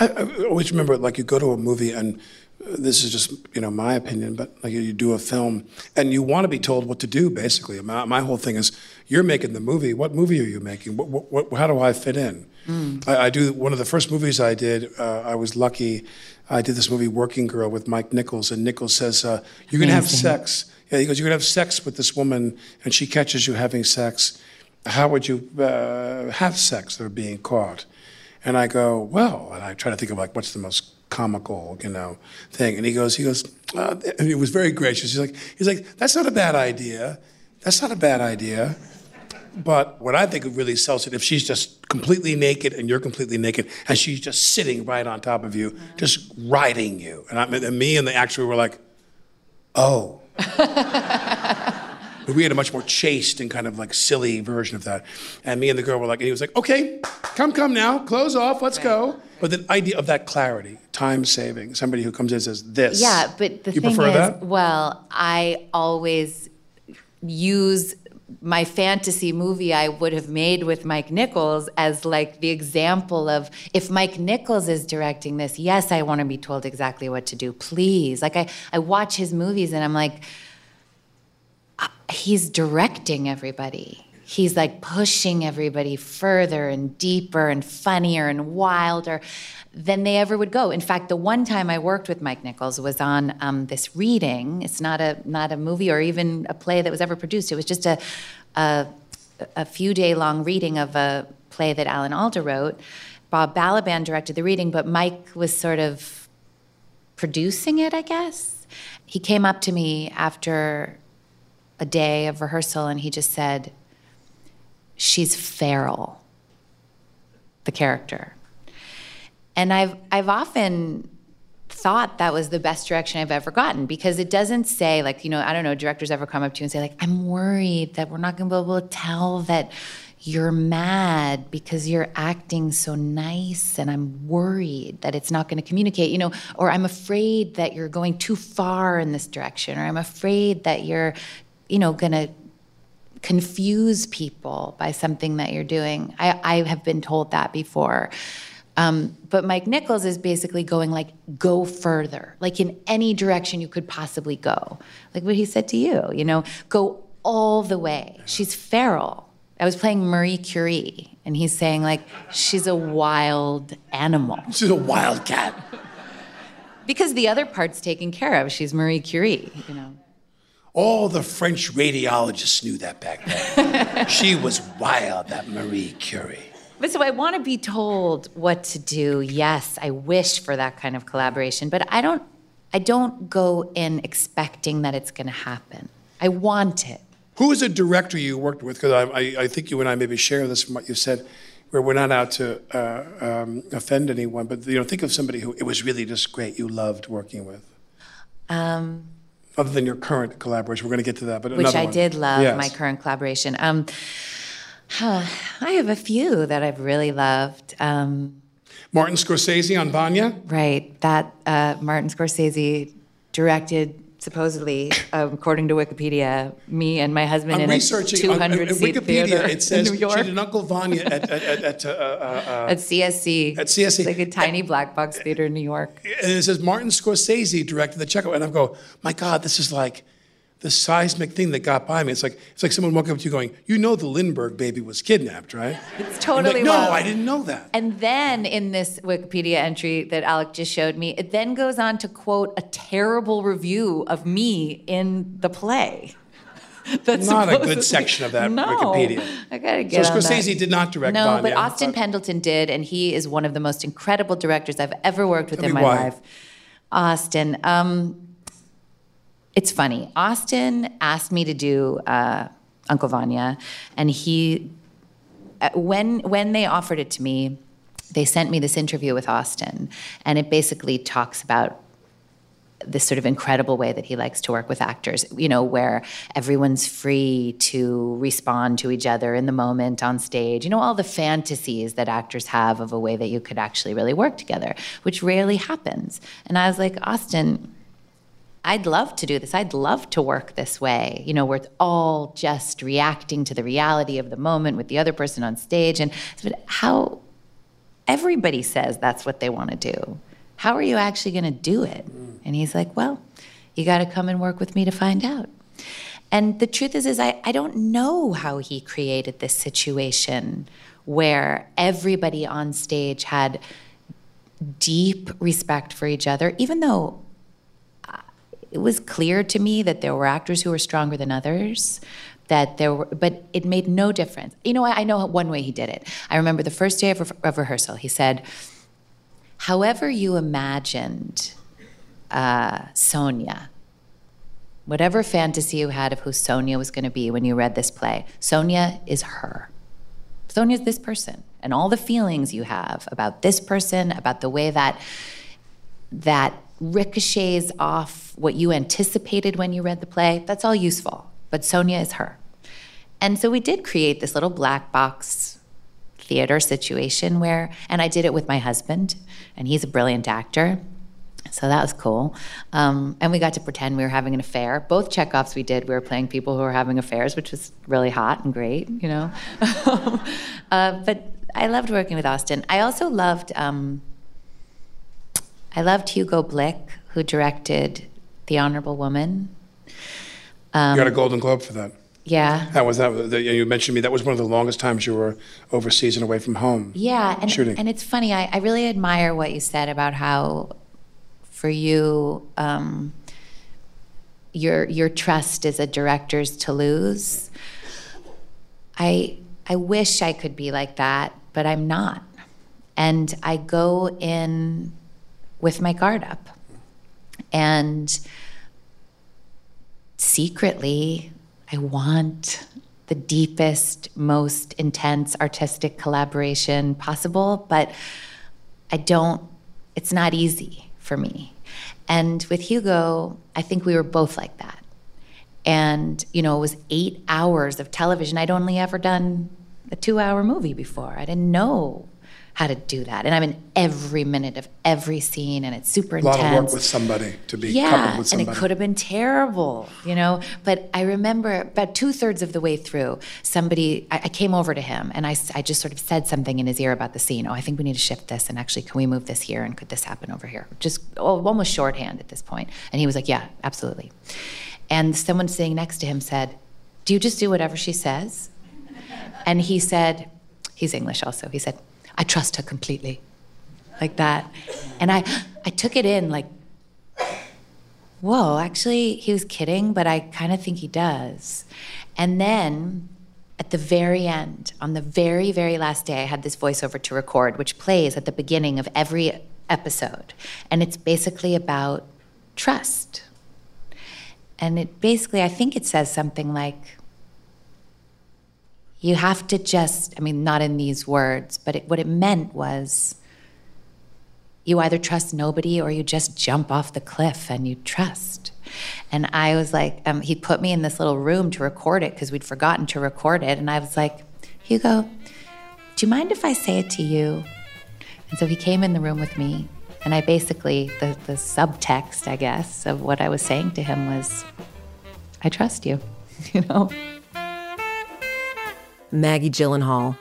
I, I always remember, like, you go to a movie, and uh, this is just, you know, my opinion, but like you do a film, and you want to be told what to do. Basically, my, my whole thing is, you're making the movie. What movie are you making? What, what, what, how do I fit in? Mm. I, I do one of the first movies I did. Uh, I was lucky. I did this movie, Working Girl, with Mike Nichols, and Nichols says, uh, "You're gonna have sex." Yeah, he goes, "You're gonna have sex with this woman, and she catches you having sex. How would you uh, have sex? They're being caught." And I go, "Well," and I try to think of like what's the most comical, you know, thing. And he goes, he goes, uh, and he was very gracious. He's like, he's like, "That's not a bad idea. That's not a bad idea." But what I think it really sells it if she's just completely naked and you're completely naked and she's just sitting right on top of you, just riding you. And, I, and me and the actor were like, oh. but we had a much more chaste and kind of like silly version of that. And me and the girl were like, and he was like, okay, come, come now, close off, let's go. But the idea of that clarity, time saving, somebody who comes in and says this. Yeah, but the you thing prefer is, that? well, I always use my fantasy movie I would have made with Mike Nichols as like the example of if Mike Nichols is directing this, yes, I want to be told exactly what to do, please. Like I, I watch his movies and I'm like, uh, he's directing everybody. He's like pushing everybody further and deeper and funnier and wilder than they ever would go. In fact, the one time I worked with Mike Nichols was on um, this reading. It's not a not a movie or even a play that was ever produced. It was just a a, a few day long reading of a play that Alan Alda wrote. Bob Balaban directed the reading, but Mike was sort of producing it, I guess. He came up to me after a day of rehearsal and he just said, She's feral, the character. And I've, I've often thought that was the best direction I've ever gotten because it doesn't say, like, you know, I don't know, directors ever come up to you and say, like, I'm worried that we're not going to be able to tell that you're mad because you're acting so nice and I'm worried that it's not going to communicate, you know, or I'm afraid that you're going too far in this direction, or I'm afraid that you're, you know, going to confuse people by something that you're doing. I, I have been told that before. Um, but Mike Nichols is basically going like, go further, like in any direction you could possibly go. Like what he said to you, you know, go all the way. She's feral. I was playing Marie Curie, and he's saying like, she's a wild animal. She's a wild cat. Because the other part's taken care of. She's Marie Curie, you know. All the French radiologists knew that back then. she was wild, that Marie Curie. But so I want to be told what to do. Yes, I wish for that kind of collaboration, but I don't I don't go in expecting that it's going to happen. I want it. Who is a director you worked with? Because I, I, I think you and I maybe share this from what you said, where we're not out to uh, um, offend anyone, but you know, think of somebody who it was really just great. You loved working with. Um, other than your current collaboration? We're going to get to that, but which I one. did love Yes. my current collaboration. Um, huh, I have a few that I've really loved. Um, Martin Scorsese on Vanya. right, that uh, Martin Scorsese directed. Supposedly, um, according to Wikipedia, me and my husband I'm in a researching on, 200 on seat Wikipedia. theater It says in New she York. did an Uncle Vanya at at at, at, uh, uh, uh, at CSC. At CSC. It's like a tiny black box theater in New York. and it says Martin Scorsese directed the Chekhov, and I go, my God, this is like the seismic thing that got by me. It's like it's like someone walking up to you going, you know, the Lindbergh baby was kidnapped, right? It's totally like, no, wild. I didn't know that. And then in this Wikipedia entry that Alec just showed me, it then goes on to quote a terrible review of me in the play. That's Not a good section of that no, Wikipedia. I gotta So get on Scorsese did not direct No, Vanya. but Austin Pendleton did, and he is one of the most incredible directors I've ever worked with Tell in me my why. life. Austin, um, it's funny. Austin asked me to do uh, Uncle Vanya, and he, uh, when when they offered it to me, they sent me this interview with Austin, and it basically talks about this sort of incredible way that he likes to work with actors, you know, where everyone's free to respond to each other in the moment on stage. You know, all the fantasies that actors have of a way that you could actually really work together, which rarely happens. And I was like, Austin, I'd love to do this. I'd love to work this way, you know, where it's all just reacting to the reality of the moment with the other person on stage. And but how everybody says that's what they want to do. How are you actually going to do it? Mm. And he's like, well, you got to come and work with me to find out. And the truth is, is I, I don't know how he created this situation where everybody on stage had deep respect for each other, even though it was clear to me that there were actors who were stronger than others that there were but it made no difference. You know I, I know one way he did it. I remember the first day of, re- of rehearsal he said however you imagined uh, sonia whatever fantasy you had of who sonia was going to be when you read this play sonia is her. Sonia is this person, and all the feelings you have about this person, about the way that that ricochets off what you anticipated when you read the play, that's all useful. But Sonia is her. And so we did create this little black box theater situation where, and I did it with my husband, and he's a brilliant actor. So that was cool. Um, and we got to pretend we were having an affair. Both Chekhovs we did, we were playing people who were having affairs, which was really hot and great, you know. uh, but I loved working with Austin. I also loved, um, I loved Hugo Blick, who directed The Honorable Woman. Um, you got a Golden Globe for that. Yeah. That was that. You mentioned me that was one of the longest times you were overseas and away from home. Yeah, and shooting. and it's funny. I, I really admire what you said about how, for you, um, your your trust is a director's to lose. I I wish I could be like that, but I'm not, and I go in with my guard up, and secretly, I want the deepest, most intense artistic collaboration possible, but I don't, it's not easy for me. And with Hugo, I think we were both like that. And, you know, it was eight hours of television. I'd only ever done a two hour movie before. I didn't know how to do that. And I'm in every minute of every scene, and it's super intense. A lot of work with somebody to be yeah, and it could have been terrible, you know. But I remember about two thirds of the way through, somebody I, I came over to him and I, I just sort of said something in his ear about the scene. Oh, I think we need to shift this, and actually, can we move this here? And could this happen over here? Just oh, almost shorthand at this point. And he was like, Yeah, absolutely. And someone sitting next to him said, Do you just do whatever she says? And he said, He's English also. He said, I trust her completely like that. And I, I took it in like, whoa, actually, he was kidding, but I kind of think he does. And then at the very end, on the very, very last day, I had this voiceover to record, which plays at the beginning of every episode. And it's basically about trust. And it basically, I think it says something like, you have to just, I mean, not in these words, but it, what it meant was you either trust nobody or you just jump off the cliff and you trust. And I was like, um, he put me in this little room to record it because we'd forgotten to record it. And I was like, Hugo, do you mind if I say it to you? And so he came in the room with me. And I basically, the, the subtext, I guess, of what I was saying to him was, I trust you, you know? Maggie Gyllenhaal.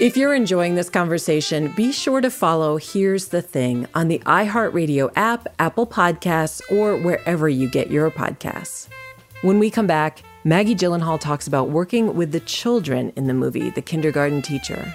If you're enjoying this conversation, be sure to follow Here's the Thing on the iHeartRadio app, Apple Podcasts, or wherever you get your podcasts. When we come back, Maggie Gyllenhaal talks about working with the children in the movie The Kindergarten Teacher.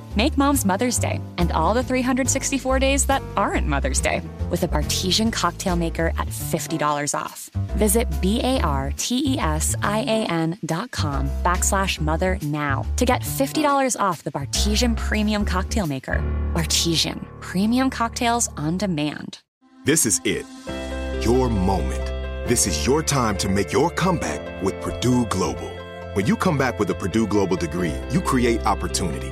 Make mom's Mother's Day and all the 364 days that aren't Mother's Day with a Bartesian cocktail maker at $50 off. Visit B-A-R-T-E-S-I-A-N dot com backslash mother now to get $50 off the Bartesian Premium Cocktail Maker. Bartesian, premium cocktails on demand. This is it. Your moment. This is your time to make your comeback with Purdue Global. When you come back with a Purdue Global degree, you create opportunity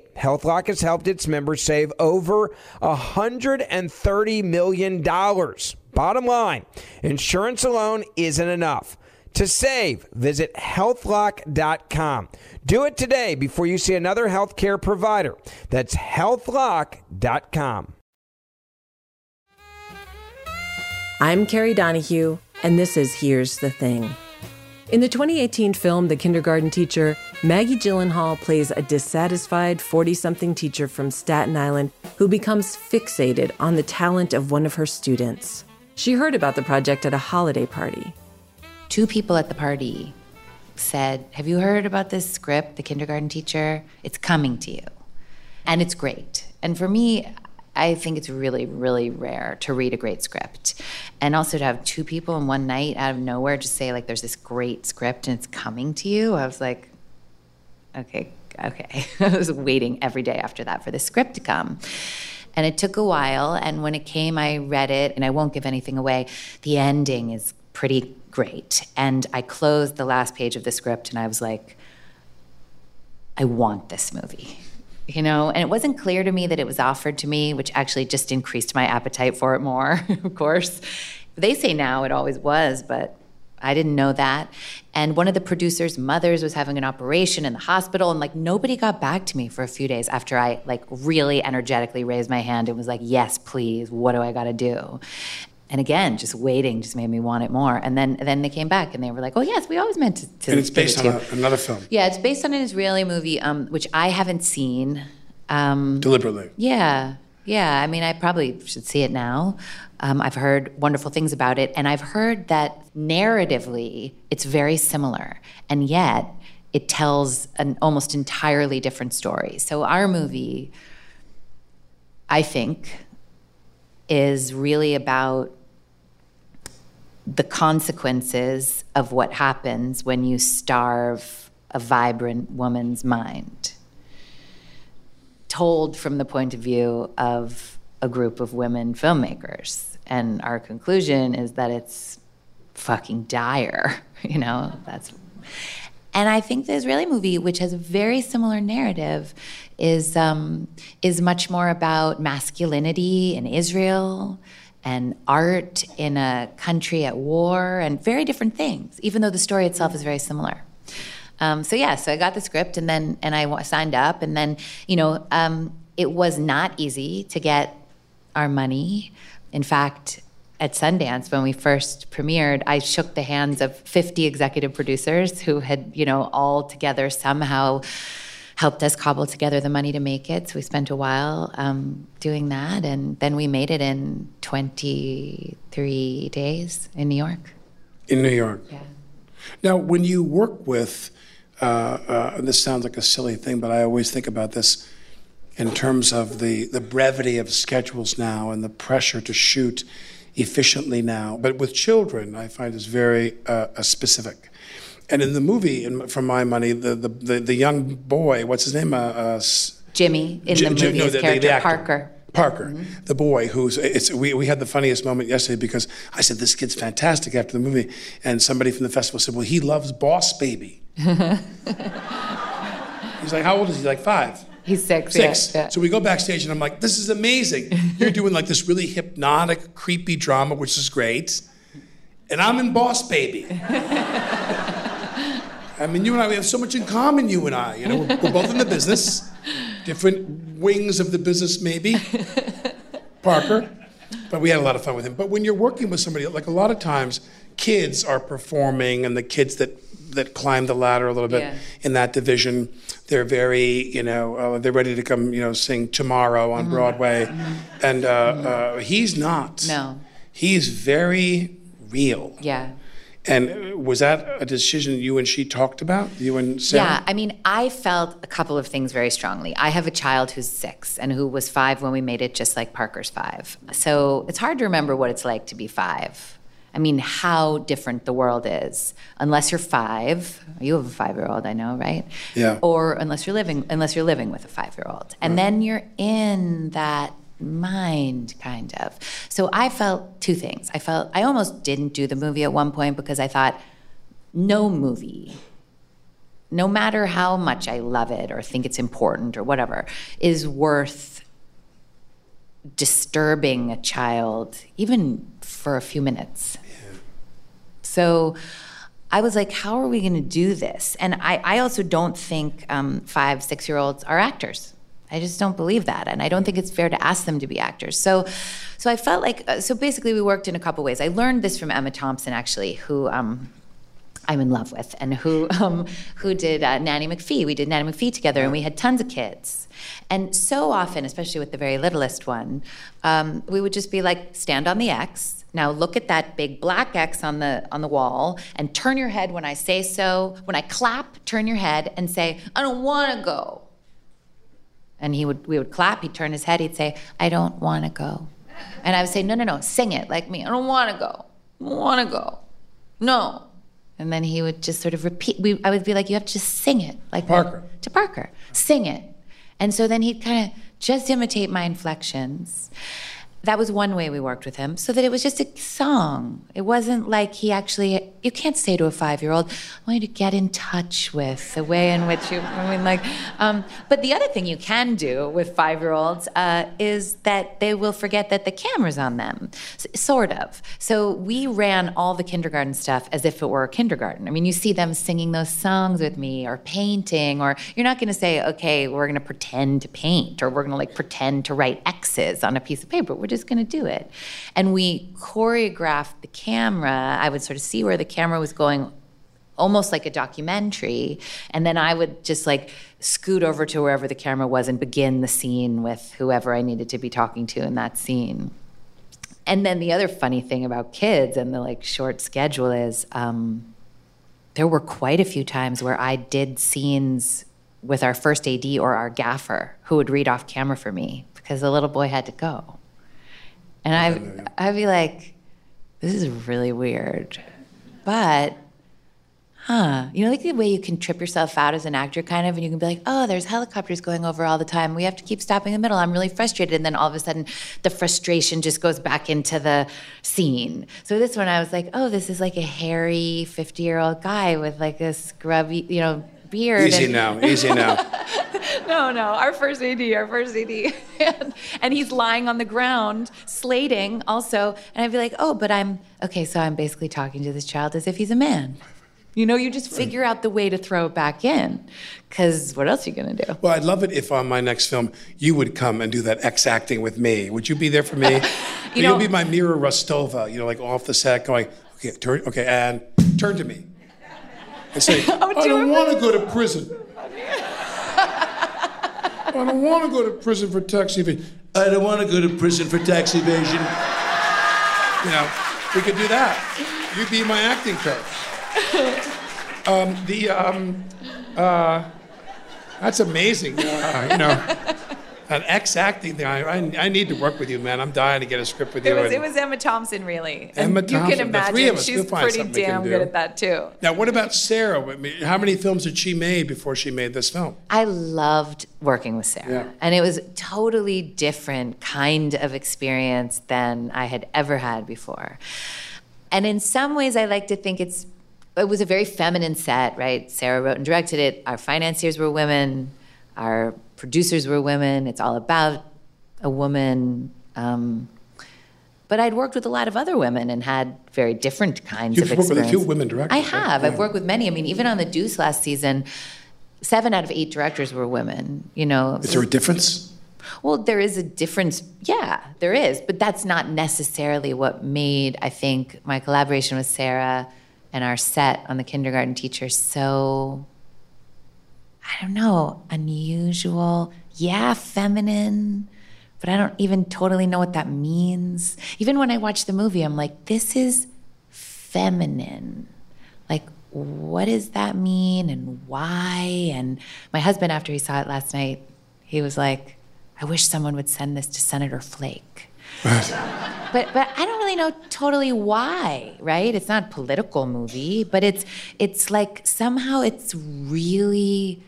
HealthLock has helped its members save over $130 million. Bottom line, insurance alone isn't enough. To save, visit healthlock.com. Do it today before you see another healthcare provider. That's healthlock.com. I'm Kerry Donahue, and this is Here's the Thing. In the 2018 film The Kindergarten Teacher, Maggie Gyllenhaal plays a dissatisfied 40 something teacher from Staten Island who becomes fixated on the talent of one of her students. She heard about the project at a holiday party. Two people at the party said, Have you heard about this script, The Kindergarten Teacher? It's coming to you. And it's great. And for me, I think it's really, really rare to read a great script. And also to have two people in one night out of nowhere just say, like, there's this great script and it's coming to you. I was like, okay, okay. I was waiting every day after that for the script to come. And it took a while. And when it came, I read it, and I won't give anything away. The ending is pretty great. And I closed the last page of the script and I was like, I want this movie you know and it wasn't clear to me that it was offered to me which actually just increased my appetite for it more of course They say now it always was, but I didn't know that. And one of the producers' mothers was having an operation in the hospital, and like nobody got back to me for a few days after I like really energetically raised my hand and was like, "Yes, please. What do I got to do?" And again, just waiting just made me want it more. And then then they came back and they were like, "Oh yes, we always meant to." to and it's based it on a, another film, Yeah, it's based on an Israeli movie, um, which I haven't seen. Um, deliberately. yeah, yeah. I mean, I probably should see it now. Um, I've heard wonderful things about it, and I've heard that narratively it's very similar, and yet it tells an almost entirely different story. So our movie, I think, is really about the consequences of what happens when you starve a vibrant woman's mind told from the point of view of a group of women filmmakers. And our conclusion is that it's fucking dire, you know? That's and I think the Israeli movie, which has a very similar narrative, is um, is much more about masculinity in Israel and art in a country at war and very different things, even though the story itself is very similar. Um, so yeah, so I got the script and then and I signed up and then you know um, it was not easy to get our money. In fact, at Sundance when we first premiered, I shook the hands of 50 executive producers who had you know all together somehow helped us cobble together the money to make it. So we spent a while um, doing that, and then we made it in 23 days in New York. in New York. Yeah. Now, when you work with, uh, uh, this sounds like a silly thing, but I always think about this in terms of the, the brevity of schedules now and the pressure to shoot efficiently now. But with children, I find is very uh, uh, specific. And in the movie, in, from my money, the, the, the, the young boy, what's his name? Uh, uh, Jimmy in Ji- the movie, no, his the- character the. Parker. Parker, the boy who's it's we, we had the funniest moment yesterday because I said this kid's fantastic after the movie, and somebody from the festival said, "Well, he loves Boss Baby." He's like, "How old is he? Like five? He's six. Six. Yeah, yeah. So we go backstage, and I'm like, "This is amazing. You're doing like this really hypnotic, creepy drama, which is great, and I'm in Boss Baby." I mean, you and I, we have so much in common, you and I. You know, we're, we're both in the business, different wings of the business, maybe. Parker, but we had a lot of fun with him. But when you're working with somebody, like a lot of times, kids are performing, and the kids that that climb the ladder a little bit Yeah. in that division, they're very, you know, uh, they're ready to come, you know, sing tomorrow on Broadway, and uh, uh, he's not. No. he's very real. Yeah. And was that a decision you and she talked about? You and Sara? Yeah, I mean, I felt a couple of things very strongly. I have a child who's six and who was five when we made it, just like Parker's five. So it's hard to remember what it's like to be five. I mean, how different the world is. Unless you're five, you have a five-year-old, I know, right? Yeah. Or unless you're living, unless you're living with a five-year-old, and then you're in that mind kind of so i felt two things i felt i almost didn't do the movie at one point because i thought no movie no matter how much I love it or think it's important or whatever, is worth disturbing a child, even for a few minutes. So I was like, how are we going to do this? And I, I also don't think um, five, six year olds are actors. I just don't believe that, and I don't think it's fair to ask them to be actors. So, so I felt like uh, so basically we worked in a couple ways. I learned this from Emma Thompson, actually, who um, I'm in love with, and who um, who did uh, Nanny McPhee. We did Nanny McPhee together, and we had tons of kids. And so often, especially with the very littlest one, um, we would just be like, stand on the X. Now look at that big black X on the on the wall, and turn your head when I say so. When I clap, turn your head and say, I don't want to go. And he would we would clap. He'd turn his head. He'd say, I don't want to go. And I would say, No, no, no, sing it like me. I don't want to go. I don't want to go. No. And then he would just sort of repeat. We, I would be like, you have to just sing it, like Parker. to Parker, sing it. And so then he'd kind of just imitate my inflections. That was one way we worked with him so that it was just a song. It wasn't like he actually you can't say to a five-year-old i want you to get in touch with the way in which you i mean like um, but the other thing you can do with five-year-olds uh, is that they will forget that the camera's on them. Sort of. So we ran all the kindergarten stuff as if it were kindergarten. I mean you see them singing those songs with me or painting or you're not going to say okay we're going to pretend to paint or we're going to like pretend to write x's on a piece of paper we're just going to do it. And we choreographed the camera. I would sort of see where the camera was going almost like a documentary and then i would just like scoot over to wherever the camera was and begin the scene with whoever i needed to be talking to in that scene and then the other funny thing about kids and the like short schedule is um, there were quite a few times where i did scenes with our first ad or our gaffer who would read off camera for me because the little boy had to go and I, I'd be like, this is really weird. But, huh, you know, like the way you can trip yourself out as an actor, kind of, and you can be like, oh, there's helicopters going over all the time. We have to keep stopping in the middle. I'm really frustrated. And then all of a sudden, the frustration just goes back into the scene. So this one, I was like, oh, this is like a hairy 50 year old guy with like a scrubby, you know, beard. Easy and- now, easy now. no, no, our first AD, our first AD. and, and he's lying on the ground, slating also. And I'd be like, oh, but I'm, okay, so I'm basically talking to this child as if he's a man. You know, you just figure out the way to throw it back in. Because what else are you going to do? Well, I'd love it if on my next film you would come and do that X acting with me. Would you be there for me? you know- will be my Mira Rostova, you know, like off the set going, okay, turn, okay, and turn to me. And say, I don't want to go to prison. I don't want to go to prison for tax evasion. I don't want to go to prison for tax evasion. You know, we could do that. You'd be my acting coach. Um, the um, uh, that's amazing. Uh, you know, an ex acting thing. I, I, I need to work with you, man. I'm dying to get a script with you. It was, and- it was Emma Thompson, really. Emma and you Thompson, can the three imagine of us, she's we'll find pretty something we can damn good at that too. Now, what about Sara? How many films did she made before she made this film? I loved working with Sara. Yeah. And it was a totally different kind of experience than I had ever had before. And in some ways, I like to think it's it was a very feminine set, right? Sara wrote and directed it. Our financiers were women. Our producers were women. It's all about a woman. Um, but I'd worked with a lot of other women and had very different kinds You've of worked with a few women directors, I right? have. Yeah. I've worked with many. I mean, even on the Deuce last season, seven out of eight directors were women. You know, Is there a difference? well, there is a difference. Yeah, there is. But that's not necessarily what made, I think, my collaboration with Sara and our set on the kindergarten teacher so, I don't know, unusual. Yeah, feminine. But I don't even totally know what that means. Even when I watch the movie, I'm like, this is feminine. Like, what does that mean and why? And my husband, after he saw it last night, he was like, I wish someone would send this to Senator Flake. but but I don't really know totally why, right? It's not a political movie, but it's it's like somehow it's really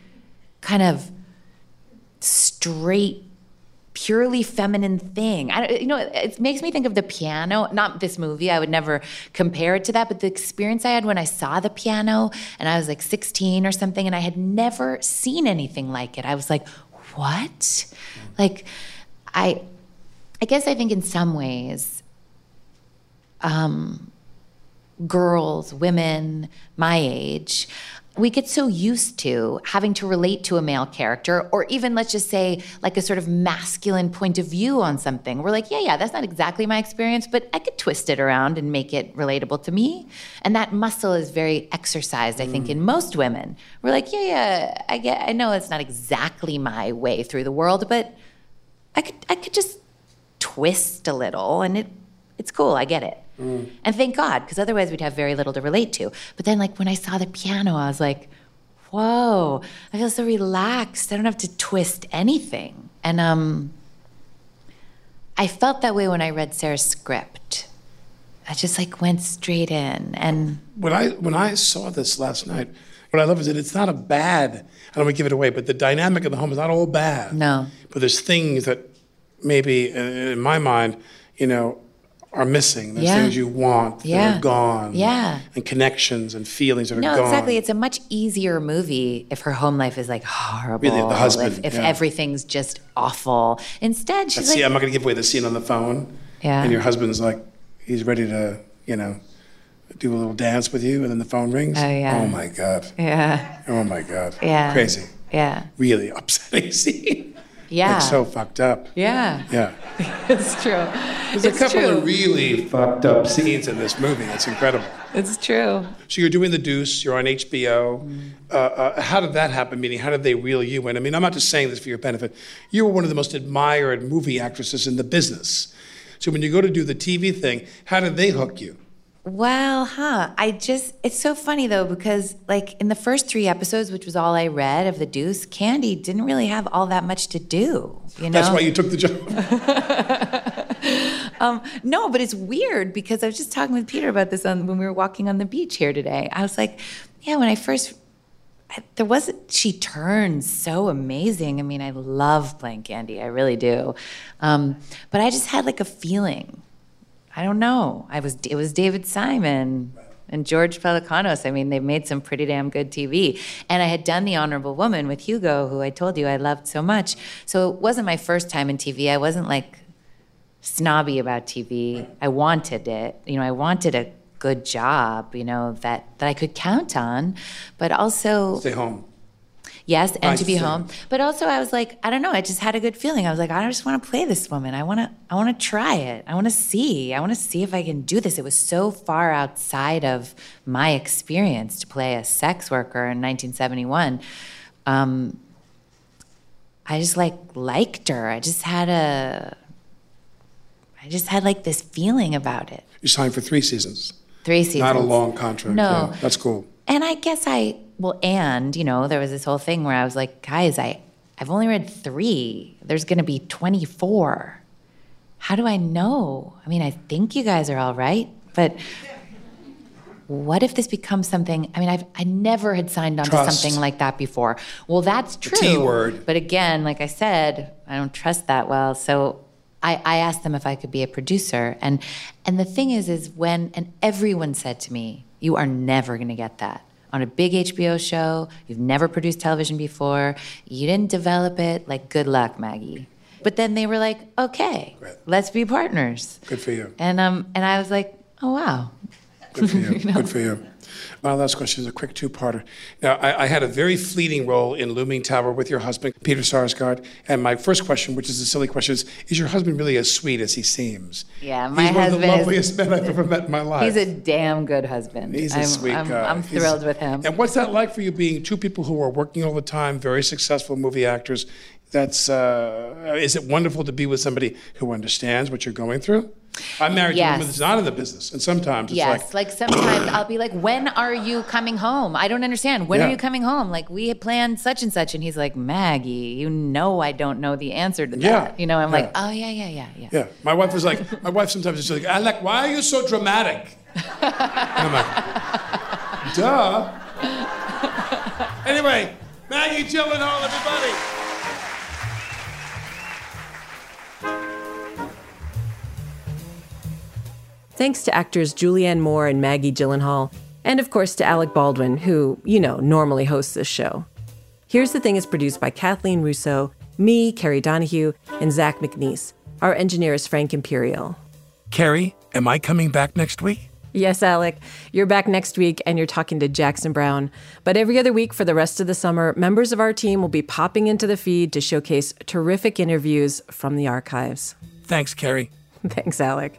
kind of straight purely feminine thing. I, you know, it makes me think of the piano. Not this movie. I would never compare it to that. But the experience I had when I saw the piano, and I was like 16 or something, and I had never seen anything like it. I was like, what? Like, I, I guess I think in some ways, um, girls, women my age, we get so used to having to relate to a male character, or even let's just say like a sort of masculine point of view on something. We're like, yeah, yeah, that's not exactly my experience, but I could twist it around and make it relatable to me. And that muscle is very exercised, I think, in mm. most women. We're like, yeah, yeah, I get, I know it's not exactly my way through the world, but I could, I could just twist a little, and it, it's cool. I get it. And thank God, because otherwise we'd have very little to relate to. But then, like, when I saw the piano, I was like, whoa, I feel so relaxed. I don't have to twist anything. And um, I felt that way when I read Sara's script. I just like went straight in. And When I when I saw this last night, what I love is that it's not a bad. I don't want to give it away, but the dynamic of the home is not all bad. No. But there's things that maybe, uh, in my mind, you know, are missing. There's Yeah. things you want that Yeah. are gone. Yeah. And connections and feelings that are gone. No, exactly. It's a much easier movie if her home life is like horrible. Really, the husband, If, if yeah. everything's just awful. Instead, she's See, like, I'm not going to give away the scene on the phone. Yeah. And your husband's like, he's ready to, you know, do a little dance with you, and then the phone rings. Oh, yeah. Oh my god. yeah, Oh my god. yeah, Crazy. Yeah, Really upsetting scene. Yeah, Like so fucked up. yeah. Yeah. It's true. There's it's a couple true. of really fucked up scenes in this movie. It's incredible. it's true. So you're doing The Deuce. You're on HBO. Uh, uh, how did that happen? Meaning, how did they reel you in? I mean, I'm not just saying this for your benefit. You were one of the most admired movie actresses in the business. So when you go to do the TV thing, how did they hook you? Well, huh. I just, it's so funny though, because like in the first three episodes, which was all I read of The Deuce, Candy didn't really have all that much to do. You know? That's why you took the job. Um, no, but it's weird because I was just talking with Peter about this on, when we were walking on the beach here today. I was like, yeah, when I first, I, there wasn't, she turns so amazing. I mean, I love playing Candy, I really do. Um, but I just had like a feeling. I don't know. I was, it was David Simon and George Pelecanos. I mean, they've made some pretty damn good TV. And I had done The Honorable Woman with Hugo, who I told you I loved so much. So it wasn't my first time in TV. I wasn't like, snobby about TV. I wanted it. You know, I wanted a good job, you know, that that I could count on, but also Stay home. Yes, and Nice to be see. home. But also I was like, I don't know, I just had a good feeling. I was like, I just want to play this woman. I want to I want to try it. I want to see. I want to see if I can do this. It was so far outside of my experience to play a sex worker in 1971. Um, I just like liked her. I just had a I just had like this feeling about it. You signed for three seasons. Three seasons. Not a long contract. No. Yeah, that's cool. And I guess I well, and you know, there was this whole thing where I was like, guys, I I've only read three. There's going to be 24. How do I know? I mean, I think you guys are all right, but what if this becomes something? I mean, I've I never had signed on Trust. to something like that before. Well, that's true. T word. But again, like I said, I don't trust that well. So I, I asked them if I could be a producer. And and the thing is, is when and everyone said to me, You are never gonna get that. On a big HBO show, you've never produced television before, you didn't develop it, like good luck, Maggie. But then they were like, Okay, Great. let's be partners. Good for you. And um and I was like, Oh wow. Good for you. Good for you. My last question is a quick two-parter. Now, I, I had a very fleeting role in Looming Tower with your husband, Peter Sarsgaard. And my first question, which is a silly question, is: Is your husband really as sweet as he seems? Yeah, my He's one of the is- loveliest men I've ever met in my life. He's a damn good husband. He's a I'm, sweet I'm, guy. I'm He's- thrilled with him. And what's that like for you being two people who are working all the time, very successful movie actors? That's uh, is it wonderful to be with somebody who understands what you're going through? I'm married to a woman Yes. that's not in the business, and sometimes it's Yes, like, like, sometimes I'll be like, "When are you coming home? I don't understand. When Yeah. are you coming home? Like we had planned such and such." And he's like, "Maggie, you know I don't know the answer to that." Yeah, You know, I'm like, "Oh yeah, yeah, yeah, yeah." yeah. My wife was like, my wife sometimes is like, Alec, why are you so dramatic? and I'm like, duh. anyway, Maggie Gyllenhaal, everybody. Thanks to actors Julianne Moore and Maggie Gyllenhaal, and of course to Alec Baldwin, who, you know, normally hosts this show. Here's the Thing is produced by Kathleen Russo, me, Kerry Donahue, and Zach McNeese. Our engineer is Frank Imperial. Kerry, am I coming back next week? Yes, Alec, you're back next week and you're talking to Jackson Browne. But every other week for the rest of the summer, members of our team will be popping into the feed to showcase terrific interviews from the archives. Thanks, Kerry. Thanks, Alec.